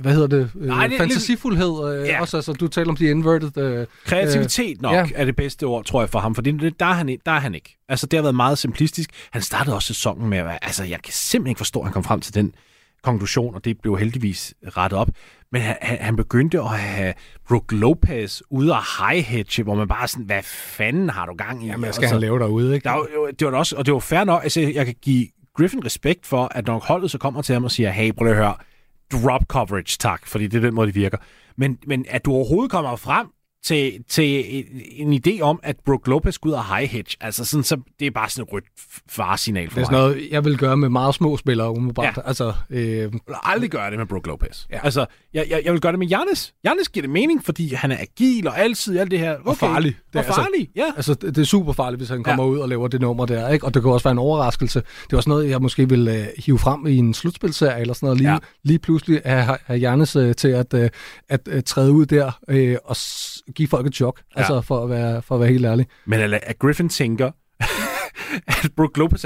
hvad, hedder det, øh, Nej, det- fantasifuldhed. Øh, Ja. også, altså, du taler om de inverted. Øh, Kreativitet nok ja. er det bedste ord, tror jeg, for ham, for det, der, er han, der er han ikke. Altså, det har været meget simplistisk. Han startede også sæsonen med at altså, jeg kan simpelthen ikke forstå, at han kom frem til den konklusion, og det blev heldigvis rettet op. Men han, han, han begyndte at have Brook Lopez ude og high hedge, hvor man bare sådan, hvad fanden har du gang i? Jamen, hvad Og skal så- han lave derude, ikke? der, det var da også, og det var fair nok, altså jeg kan give Griffin respekt for, at når holdet så kommer til ham og siger, hey, prøv lige at høre, drop coverage, tak, fordi det er den måde, det virker. Men, men at du overhovedet kommer frem til, til en idé om, at Brook Lopez skal ud og high hedge, altså sådan, så det er bare sådan et rødt faresignal for Det er mig. sådan noget, jeg vil gøre med meget små spillere umiddelbart. Ja. Altså, øh, Jeg vil aldrig gøre det med Brook Lopez. Ja. Altså, jeg, jeg, jeg vil gøre det med Giannis. Giannis giver det mening, fordi han er agil og altid alt det her. Okay. farlig. Det er Og altså- farlig, ja. Altså, det, er super farligt, hvis han kommer ja. ud og laver det nummer der, ikke? Og det kan også være en overraskelse. Det er også noget, jeg måske vil øh, hive frem i en slutspilserie eller sådan noget. Lige, Ja. lige pludselig er, er Jannes øh, til at, øh, at øh, træde ud der øh, og s- give folk et chok. Ja. Altså, for at, være, for at være helt ærlig. Men at, at Griffin tænker, [LAUGHS] at Brook Lopez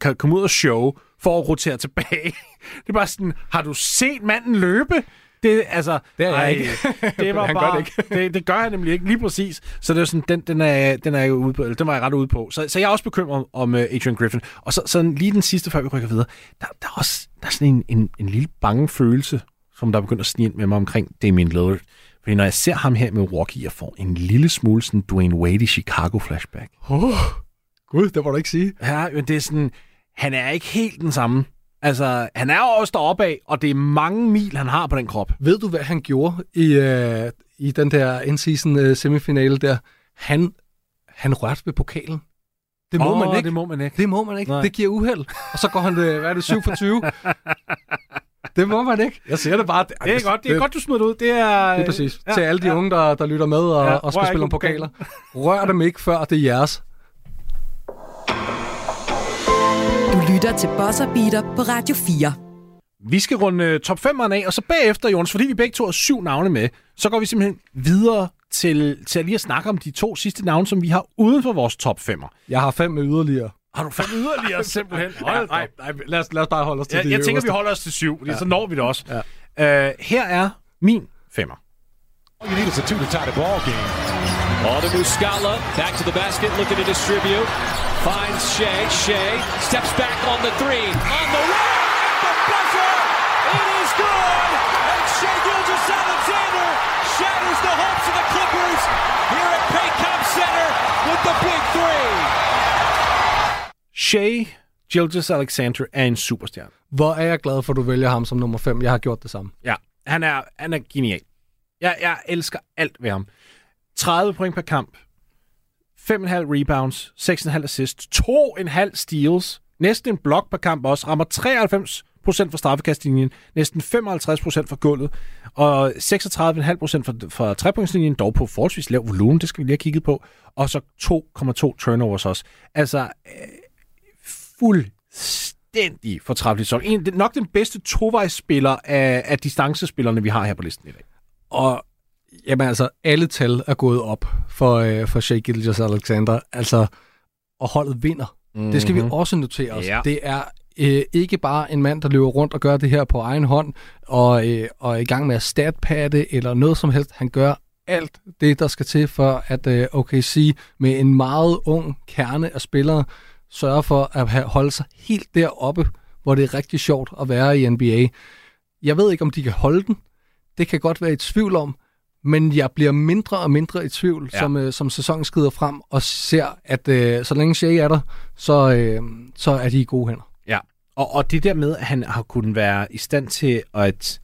kan komme ud og show for at rotere tilbage. [LAUGHS] Det er bare sådan, har du set manden løbe? Det, altså, Det har jeg ej, ikke. [LAUGHS] Det var Han gør bare, det det, det, det gør han nemlig ikke lige præcis. Så det er sådan, den, den, er, den, er jeg ude på, den var jeg ret ude på. Så, så jeg er også bekymret om uh, Adrian Griffin. Og så, så lige den sidste, før vi rykker videre. Der, der er også der er sådan en, en, en lille bange følelse, som der er begyndt at snige ind med mig omkring Damian Lillard. Fordi når jeg ser ham her med Milwaukee, jeg får en lille smule sådan Dwayne Wade i Chicago flashback. Oh, Gud, det må du ikke sige. Ja, men det er sådan, han er ikke helt den samme. Altså, han er jo også deroppe af, og det er mange mil, han har på den krop. Ved du, hvad han gjorde i, øh, i den der in-season øh, semifinale der? Han, han rørte ved pokalen. Det må Åh, man ikke. Det må man ikke. Det må man ikke. Nej. Det giver uheld. Og så går han, øh, hvad er det, 7 for 20? [LAUGHS] [LAUGHS] det må man ikke. Jeg siger det bare. Det er godt, det er godt, du smider det ud. Det er, Det er præcis. Ja, Til alle de ja. unge, der, der lytter med og, Ja, og skal rør spille om pokaler. [LAUGHS] Rør dem ikke, før det er jeres. Du lytter til Bosser Beater på Radio 4. Vi skal runde øh, top 5'eren af, og så bagefter, Jonas, fordi vi begge to har syv navne med, så går vi simpelthen videre til, til at lige at snakke om de to sidste navne, som vi har uden for vores top 5'er. Jeg har fem med yderligere. Har du fem yderligere [LAUGHS] simpelthen? Hold nej, nej, lad os, lad os bare holde os til Jeg, de jeg tænker, vi øverste. holder os til syv, fordi ja. så når vi det også. Ja. Uh, her er min femmer. All you need is a two to tie the ball game. To Muscala. Back to the basket, looking to distribute. Finds Shea. Shea steps back on the three. On the way! The buzzer! It is good! And Shea Gilgis Alexander shatters the hopes of the Clippers here at Paycom Center with the big three. Shea Gilgis Alexander er en superstjerne. Hvor er jeg glad for, at du vælger ham som nummer 5. Jeg har gjort det samme. Ja, han er, han er genial. Jeg, jeg elsker alt ved ham. 30 point per kamp, 5,5 rebounds, 6,5 assists, 2,5 steals, næsten en blok per kamp også, rammer 93% fra straffekastlinjen, næsten 55% fra gulvet, og 36,5% fra, fra trepunktslinjen, dog på forholdsvis lav volumen, det skal vi lige have kigget på, og så 2,2 turnovers også. Altså, øh, fuldstændig fortræffelig sæson. En, nok den bedste tovejsspiller af, af distancespillerne, vi har her på listen i dag. Og jamen altså, alle tal er gået op for, øh, for Shea Gilgis Alexander. Altså, og holdet vinder. Mm-hmm. Det skal vi også notere os. Ja. Det er øh, ikke bare en mand, der løber rundt og gør det her på egen hånd, og, øh, og er i gang med at statpadde eller noget som helst. Han gør alt det, der skal til for, at øh, OKC med en meget ung kerne af spillere sørger for at have, holde sig helt deroppe, hvor det er rigtig sjovt at være i NBA. Jeg ved ikke, om de kan holde den. Det kan godt være i tvivl om, men jeg bliver mindre og mindre i tvivl, ja. som, øh, som sæsonen skrider frem, og ser, at øh, så længe Shea er der, så, øh, så er de i gode hænder. Ja, og, og det der med, at han har kunnet være i stand til at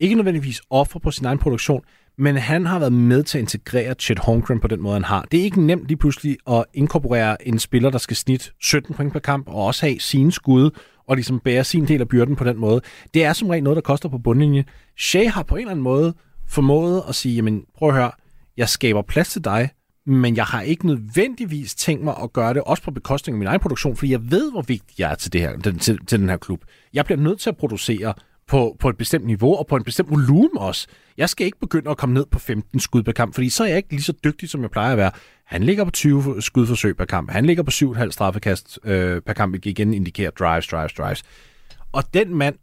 ikke nødvendigvis ofre på sin egen produktion, men han har været med til at integrere Chet Holmgren på den måde, han har. Det er ikke nemt lige pludselig at inkorporere en spiller, der skal snit 17 point per kamp, og også have sine skud, og ligesom bære sin del af byrden på den måde. Det er som regel noget, der koster på bundlinje. Shea har på en eller anden måde formået at sige, jamen prøv at høre, jeg skaber plads til dig, men jeg har ikke nødvendigvis tænkt mig at gøre det, også på bekostning af min egen produktion, fordi jeg ved, hvor vigtig jeg er til, det her, til, til den her klub. Jeg bliver nødt til at producere på, på et bestemt niveau og på en bestemt volumen også. Jeg skal ikke begynde at komme ned på 15 skud per kamp, fordi så er jeg ikke lige så dygtig, som jeg plejer at være. Han ligger på 20 skudforsøg per kamp. Han ligger på 7,5 straffekast øh, per kamp, hvilket igen indikerer drives, drives, drives. Og den mand,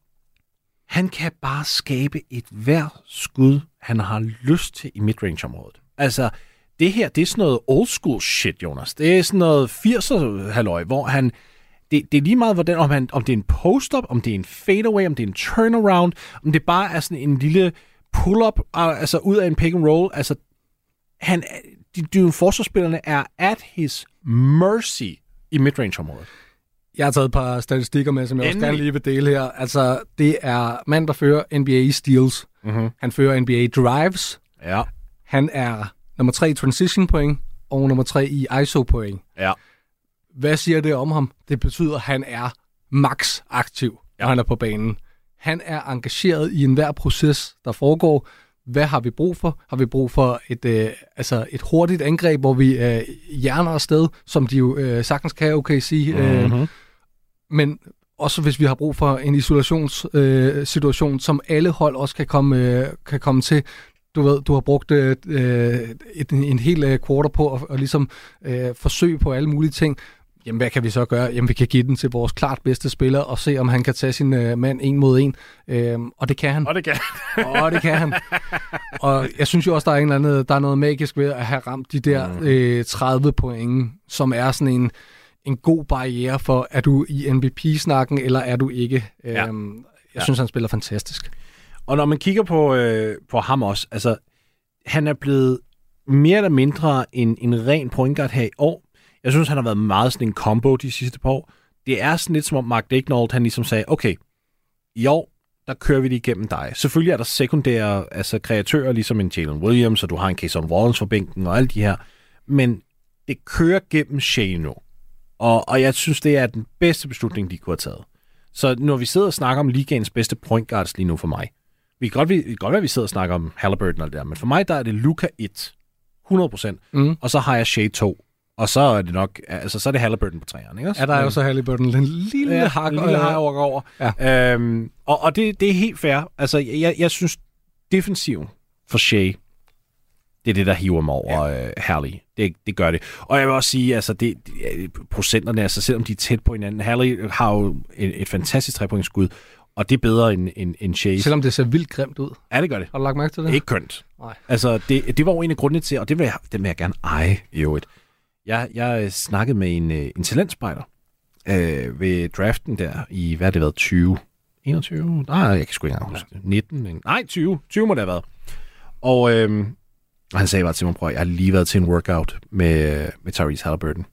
han kan bare skabe et hver skud, han har lyst til i midrange-området. Altså, det her, det er sådan noget old school shit, Jonas. Det er sådan noget 80'er halløj, hvor han... Det, det er lige meget, hvordan, om, han, om det er en post-up, om det er en fadeaway, om det er en turnaround, om det bare er sådan en lille pull-up, altså ud af en pick and roll. Altså, han, de, de forsvarsspillerne er at his mercy i midrange-området. Jeg har taget et par statistikker med, som jeg Endelig. også gerne lige vil dele her. Altså, det er mand, der fører NBA steals. Mm-hmm. Han fører NBA drives. Ja. Han er nummer tre i transition point, og nummer tre i ISO point. Ja. Hvad siger det om ham? Det betyder, at han er max aktiv, når han er på banen. Han er engageret i enhver proces, der foregår. Hvad har vi brug for? Har vi brug for et, øh, altså et hurtigt angreb, hvor vi øh, hjerner afsted, som de jo øh, sagtens kan okay sige. Mm-hmm. Øh, men også hvis vi har brug for en isolationssituation, øh, som alle hold også kan komme, øh, kan komme til. Du ved, du har brugt øh, et, en hel øh, quarter på at, at ligesom øh, forsøge på alle mulige ting. Jamen, hvad kan vi så gøre? Jamen, vi kan give den til vores klart bedste spiller og se, om han kan tage sin øh, mand en mod en. Øhm, og det kan han. Og det kan han. [LAUGHS] og det kan han. Og jeg synes jo også, der er, en eller anden, der er noget magisk ved at have ramt de der mm. øh, 30 point, som er sådan en en god barriere for, er du i MVP-snakken, eller er du ikke? Ja. Øhm, jeg ja. synes, han spiller fantastisk. Og når man kigger på, øh, på ham også, altså, han er blevet mere eller mindre en, en ren point guard her i år. Jeg synes, han har været meget sådan en combo de sidste par år. Det er sådan lidt som om Mark Dignold, han ligesom sagde, okay, i år, der kører vi det igennem dig. Selvfølgelig er der sekundære altså kreatører, ligesom en Jalen Williams, og du har en Cason Wallace for bænken og alle de her. Men det kører gennem Shea nu. Og, og jeg synes, det er den bedste beslutning, de kunne have taget. Så når vi sidder og snakker om ligaens bedste point guards lige nu for mig, vi kan godt, vi, vi kan godt være, at vi sidder og snakker om Halliburton og det der, men for mig der er det Luca 1, 100%, mm. og så har jeg Shea 2, og så er det nok, altså så er det Halliburton på træerne, ikke også? Ja, der er jo så Halliburton, en lille ja, hak, lille hak over. over. Ja. Øhm, og og det, det er helt fair. Altså, jeg, jeg synes, defensiven for Shea, det er det, der hiver mig over ja. øh, Halley. Det, det gør det. Og jeg vil også sige, altså, det, procenterne, altså, selvom de er tæt på hinanden, Halley har jo et, et fantastisk trepointsskud, og det er bedre end, end, end Chase. Selvom det ser vildt grimt ud. Ja, det gør det. Har du lagt mærke til det? Ikke kønt. Nej. Altså, det, det var jo en af grundene til, og det vil jeg, det vil jeg gerne eje i øvrigt. Jeg, jeg snakkede med en, øh, en talentspejder øh, ved draften der i, hvad har det været, 20? 21? Nej, jeg kan sgu ikke engang huske ja. 19? Nej, 20. 20 må det have været. Og øh, han sagde bare til mig, prøv, jeg har lige været til en workout med, med Tyrese Halliburton.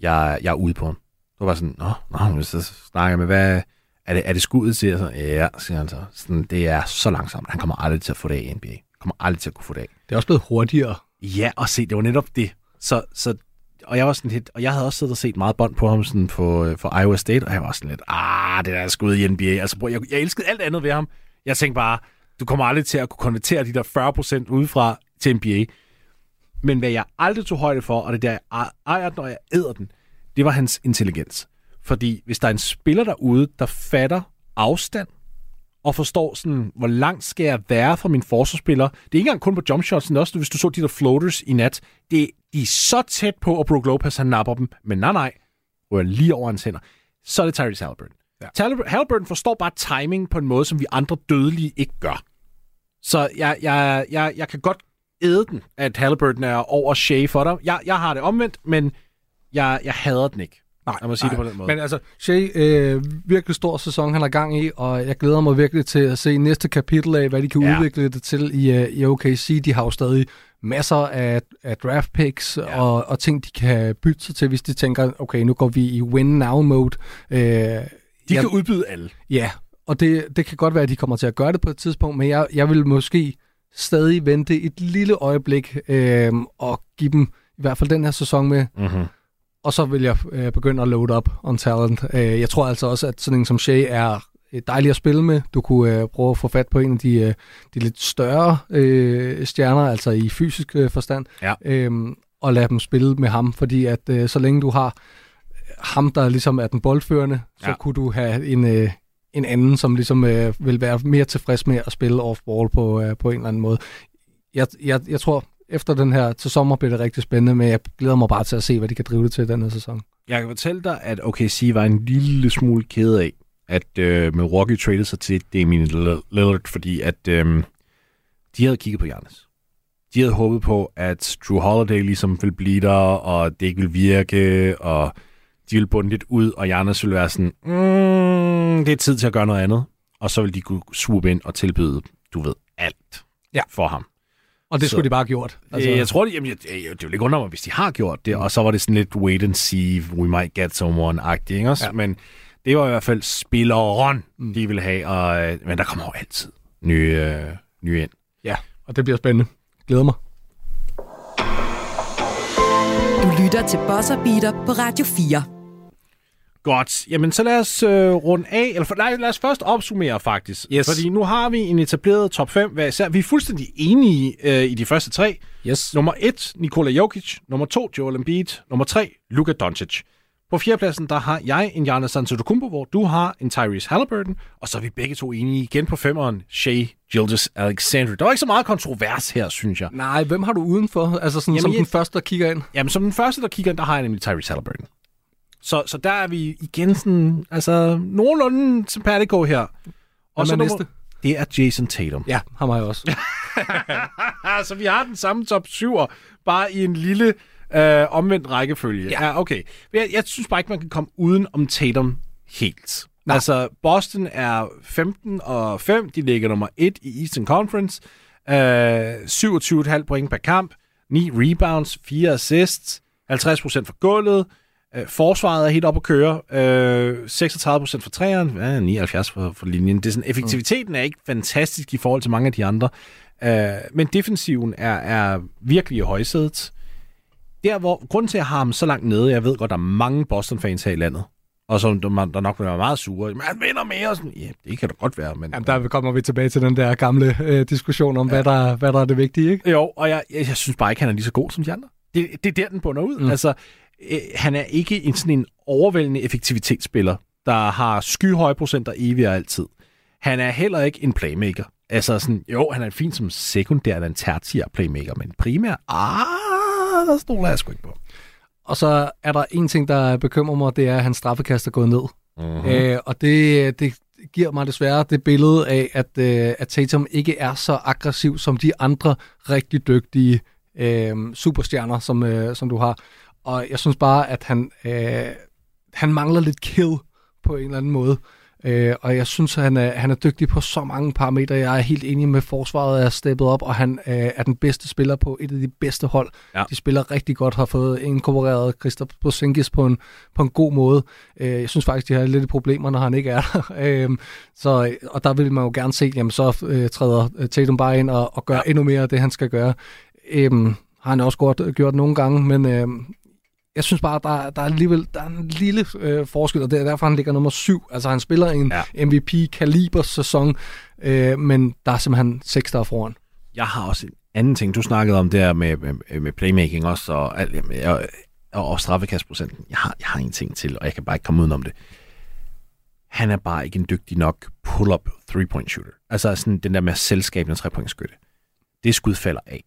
Jeg, jeg er ude på ham. Så var sådan, nå, nå, så snakker jeg med, hvad, er det, er det skuddet til? Så, ja, siger han så. Sådan, det er så langsomt. Han kommer aldrig til at få det af i NBA. Kommer aldrig til at kunne få det af. Det er også blevet hurtigere. Ja, og se, det var netop det. Så, så og jeg var sådan lidt, og jeg havde også siddet og set meget bånd på ham sådan på, øh, for Iowa State, og jeg var sådan lidt, ah, det der skud i NBA. Altså, jeg, jeg elskede alt andet ved ham. Jeg tænkte bare, du kommer aldrig til at kunne konvertere de der 40% udefra til NBA. Men hvad jeg aldrig tog højde for, og det der, jeg e-, ejer den, og jeg æder den, det var hans intelligens. Fordi hvis der er en spiller derude, der fatter afstand, og forstår sådan, hvor langt skal jeg være fra min forsvarsspiller. Det er ikke engang kun på jump shots, men også hvis du så de der floaters i nat. Det, de er så tæt på, at Brook Lopez han napper dem, men nej nej, rører lige over hans hænder. Så er det Tyrese Halliburton. Ja. Halliburton forstår bare timing på en måde, som vi andre dødelige ikke gør. Så jeg, jeg, jeg, jeg kan godt æde den, at Halliburton er over Shea for dig. Jeg, jeg har det omvendt, men jeg, jeg hader den ikke. Nej, jeg må sige nej. det på den måde. Men altså, Shea, øh, virkelig stor sæson, han har gang i, og jeg glæder mig virkelig til at se næste kapitel af, hvad de kan ja. udvikle det til i, uh, i OKC. De har jo stadig masser af, af draft picks ja. og, og ting, de kan bytte sig til, hvis de tænker, okay, nu går vi i win-now-mode. Øh, de jeg, kan udbyde alle. Ja, og det, det kan godt være, at de kommer til at gøre det på et tidspunkt, men jeg, jeg vil måske stadig vente et lille øjeblik øh, og give dem i hvert fald den her sæson med. Mm-hmm. Og så vil jeg øh, begynde at load up on talent. Øh, jeg tror altså også, at sådan en som Shea er dejlig at spille med. Du kunne øh, prøve at få fat på en af de, øh, de lidt større øh, stjerner, altså i fysisk øh, forstand, ja. øh, og lade dem spille med ham, fordi at øh, så længe du har ham, der ligesom er den boldførende, ja. så kunne du have en, øh, en anden, som ligesom øh, vil være mere tilfreds med at spille off-ball på, øh, på en eller anden måde. Jeg, jeg, jeg tror, efter den her til sommer bliver det rigtig spændende, men jeg glæder mig bare til at se, hvad de kan drive det til den her sæson. Jeg kan fortælle dig, at OKC var en lille smule ked af, at øh, Milwaukee traded sig til Damian Lillard, fordi at øh, de havde kigget på Giannis. De havde håbet på, at Drew Holiday ligesom ville blive der, og det ikke ville virke, og de ville bunde lidt ud, og Giannis ville være sådan, mm, det er tid til at gøre noget andet. Og så ville de kunne swoop ind og tilbyde, du ved, alt Ja. for ham. Og det Så- skulle de bare have gjort. Altså, jeg tror, det, jamen, jeg, jeg, det vil ikke undre mig, hvis de har gjort det, og så var det sådan lidt wait and see, we might get someone-agtigt, ikke også? Ja. Ja. Men det var i hvert fald spilleren, mm. de ville have, og, øh, men der kommer jo altid nye, øh, nye ind. Ja, og det bliver spændende. Glæder mig. Du lytter til Bosser Beater på Radio 4. Godt, jamen så lad os øh, runde af, eller for, nej, lad os først opsummere faktisk. Yes. Fordi nu har vi en etableret top 5 hver især. Vi er fuldstændig enige øh, i de første tre. Yes. Nummer 1, Nikola Jokic. Nummer 2, Joel Embiid. Nummer 3, Luka Doncic. På fjerdepladsen, der har jeg en Giannis Antetokounmpo, hvor du har en Tyrese Halliburton, og så er vi begge to enige igen på femeren, Shea Gildas Alexander. Der var ikke så meget kontrovers her, synes jeg. Nej, hvem har du udenfor? Altså sådan, Jamen, som jeg- den første, der kigger ind? Jamen, som den første, der kigger ind, der har jeg nemlig Tyrese Halliburton. Så, så der er vi igen sådan, altså, nogenlunde simpatico her. Og er næste? Det er Jason Tatum. Ja, ham har jeg også. [LAUGHS] [LAUGHS] Altså, vi har den samme top 7, bare i en lille øh, omvendt rækkefølge. Ja. ja okay. Jeg, jeg synes bare ikke, man kan komme uden om Tatum helt. Nej. Altså, Boston er 15 og 5. De ligger nummer 1 i Eastern Conference. Øh, 27,5 point per kamp. 9 rebounds, 4 assists. 50% for gulvet. Øh, forsvaret er helt op at køre. Øh, 36% for træeren. Ja, 79 for, for linjen. Det er sådan, effektiviteten er ikke fantastisk i forhold til mange af de andre. Øh, men defensiven er, er virkelig i højsædet. Der, hvor, grunden til, at jeg har ham så langt nede, jeg ved godt, der er mange Boston-fans her i landet, og som der, nok vil være meget sure. Men han vinder mere. Sådan, ja, det kan da godt være, men... Jamen, der kommer vi tilbage til den der gamle øh, diskussion om, ja. hvad, der, hvad der er det vigtige, ikke? Jo, og jeg, jeg, jeg synes bare ikke, han er lige så god som de andre. Det, det er der, den bunder ud. Mm. Altså, øh, han er ikke en sådan en overvældende effektivitetsspiller, der har skyhøje procenter evigt og altid. Han er heller ikke en playmaker. Altså sådan, jo, han er fint som sekundær eller en tertiær playmaker, men primær, ah, der stoler jeg sgu ikke på. Og så er der en ting, der bekymrer mig, det er, at hans straffekast er gået ned. Mm-hmm. Øh, og det, det giver mig desværre det billede af, at, øh, at Tatum ikke er så aggressiv som de andre rigtig dygtige øh, superstjerner, som, øh, som du har. Og jeg synes bare, at han, øh, han mangler lidt kill på en eller anden måde. Øh, og jeg synes, at han er, han er dygtig på så mange parametre. Jeg er helt enig med, at forsvaret er steppet op, og han øh, er den bedste spiller på et af de bedste hold. Ja. De spiller rigtig godt, har fået inkorporeret Christoph Porzingis på en, på en god måde. Øh, jeg synes faktisk, de har lidt problemer, når han ikke er der. [LAUGHS] øh, så, og der vil man jo gerne se, jamen så øh, træder øh, Tatum bare ind og, og gør ja. endnu mere af det, han skal gøre. Øh, har han også godt gjort nogle gange, men øh, jeg synes bare, der, der er alligevel der er en lille øh, forskel, og det er derfor, han ligger nummer syv. Altså, han spiller en Ja. MVP-kaliber-sæson, øh, men der er simpelthen seks, der er foran. Jeg har også en anden ting. Du snakkede om der med, med, med playmaking også, og, og, og, og straffekastprocenten. Jeg har, jeg har en ting til, og jeg kan bare ikke komme udenom det. Han er bare ikke en dygtig nok pull-up three-point shooter. Altså sådan den der med selskabende tre-point skytte. Det skud falder af.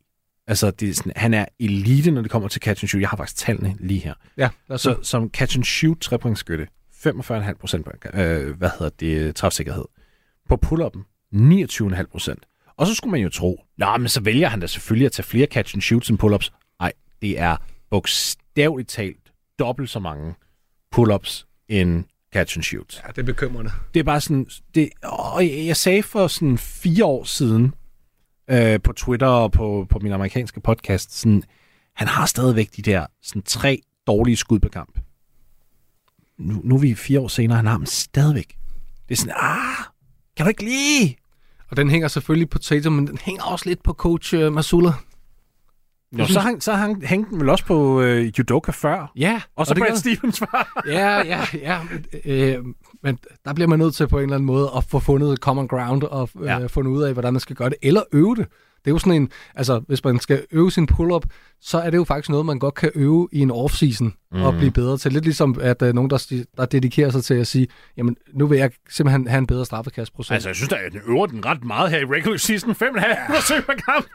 Altså, det er sådan, han er elite, når det kommer til catch and shoot. Jeg har faktisk tallene lige her. Ja, Så som catch and shoot tre-point skytte, 45,5 procent, øh, hvad hedder det, træfsikkerhed. På pull-up'en, 29,5 procent. Og så skulle man jo tro, nej, men så vælger han da selvfølgelig at tage flere catch and shoots end pull-ups. Nej, det er bogstaveligt talt dobbelt så mange pull-ups end catch and shoots. Ja, det er bekymrende. Det er bare sådan, det, jeg, jeg sagde for sådan fire år siden øh, på Twitter og på, på min amerikanske podcast, sådan, han har stadigvæk de der sådan tre dårlige skud på kamp. Nu, nu er vi fire år senere, han har dem stadigvæk. Det er sådan, ah, kan du ikke lide? Og den hænger selvfølgelig på Tatum, men den hænger også lidt på coach uh, Masula. Jo, så hang, så hang, hængte den vel også på øh, Judoka før. Ja, Og så det Brad Stevens før. ja, ja, ja. Øh, men der bliver man nødt til på en eller anden måde at få fundet common ground og øh, Ja. fundet ud af, hvordan man skal gøre det, eller øve det. Det er jo sådan en, altså hvis man skal øve sin pull-up, så er det jo faktisk noget, man godt kan øve i en off-season mm. og blive bedre til. Lidt ligesom, at uh, nogen, der, der dedikerer sig til at sige, jamen nu vil jeg simpelthen have en bedre straffekastprocent. Altså, jeg synes da, at den øver den ret meget her i regular season. 5,5 forsøg per kamp.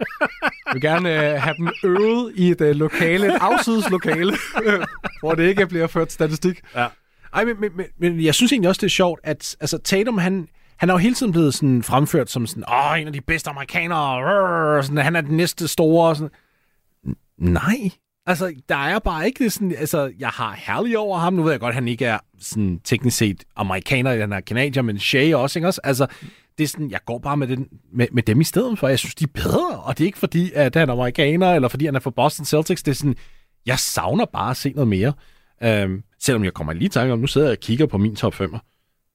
Jeg vil gerne uh, have dem øvet i et uh, lokale, et afsides lokale, [LAUGHS] hvor det ikke bliver ført statistik. Ja. Ej, men, men, men, men jeg synes egentlig også, det er sjovt, at altså, Tatum, han, han er jo hele tiden blevet sådan fremført som sådan, åh, en af de bedste amerikanere, rrr, sådan, han er den næste store. Sådan. Nej, altså, der er bare ikke det sådan, altså, jeg har herlig over ham. Nu ved jeg godt, at han ikke er sådan teknisk set amerikaner, han er kanadier, men Shea også, ikke også? Altså, det er sådan, jeg går bare med, den, med, med dem i stedet for. Jeg synes, de er bedre, og det er ikke fordi, at han er amerikaner, eller fordi han er fra Boston Celtics. Det er sådan, jeg savner bare at se noget mere. Øhm, selvom jeg kommer lige i tanke om, nu sidder jeg og kigger på min top 5'er.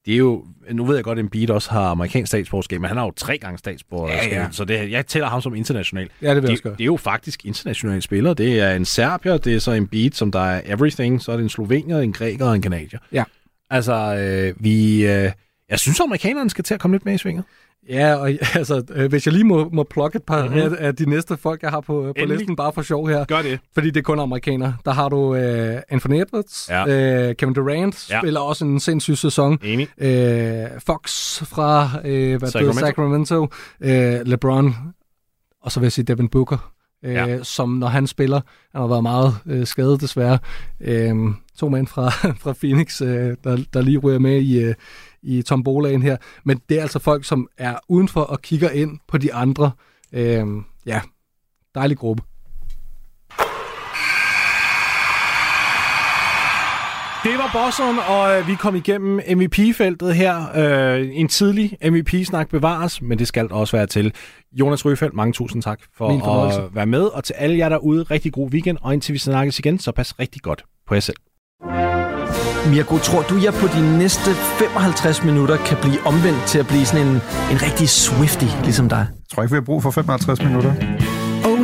Det er jo, nu ved jeg godt, at Embiid også har amerikansk statsborgerskab, men han har jo tre gange statsborgerskab, ja, ja. så det, jeg tæller ham som international. Ja, det det, det er jo faktisk internationale spillere. Det er en serbier, det er så en beat, som der er everything, så er det en slovenier, en græker og en kanadier. Ja. Altså, øh, vi... Øh, jeg synes, amerikanerne skal til at komme lidt med i svinget. Ja, og [LAUGHS] altså, øh, hvis jeg lige må, må plukke et par mm-hmm. af, af de næste folk, jeg har på, på Endelig. listen, bare for sjov her. Gør det. Fordi det er kun amerikanere. Der har du øh, Anthony Edwards, ja. øh, Kevin Durant, Ja. spiller også en sindssyg sæson. Enig. Øh, Fox fra øh, hvad Sacramento, Sacramento. Sacramento. Øh, LeBron, og så vil jeg sige Devin Booker, øh, Ja. som når han spiller, han har været meget øh, skadet desværre. Øh, to mænd fra, [LAUGHS] fra Phoenix, øh, der, der lige ryger med i, øh, i tombolaen her. Men det er altså folk, som er udenfor og kigger ind på de andre. Øh, ja, dejlig gruppe. Det var Boston, og øh, vi kom igennem MVP-feltet her. Øh, en tidlig MVP-snak bevares, men det skal også være til. Jonas Ryfeldt, mange tusind tak for at være med. Og til alle jer derude, rigtig god weekend. Og indtil vi snakkes igen, så pas rigtig godt på jer selv. Mirko, tror du, jeg på de næste 55 minutter kan blive omvendt til at blive sådan en, en rigtig Swifty, ligesom dig? Jeg tror ikke, vi har brug for 55 minutter.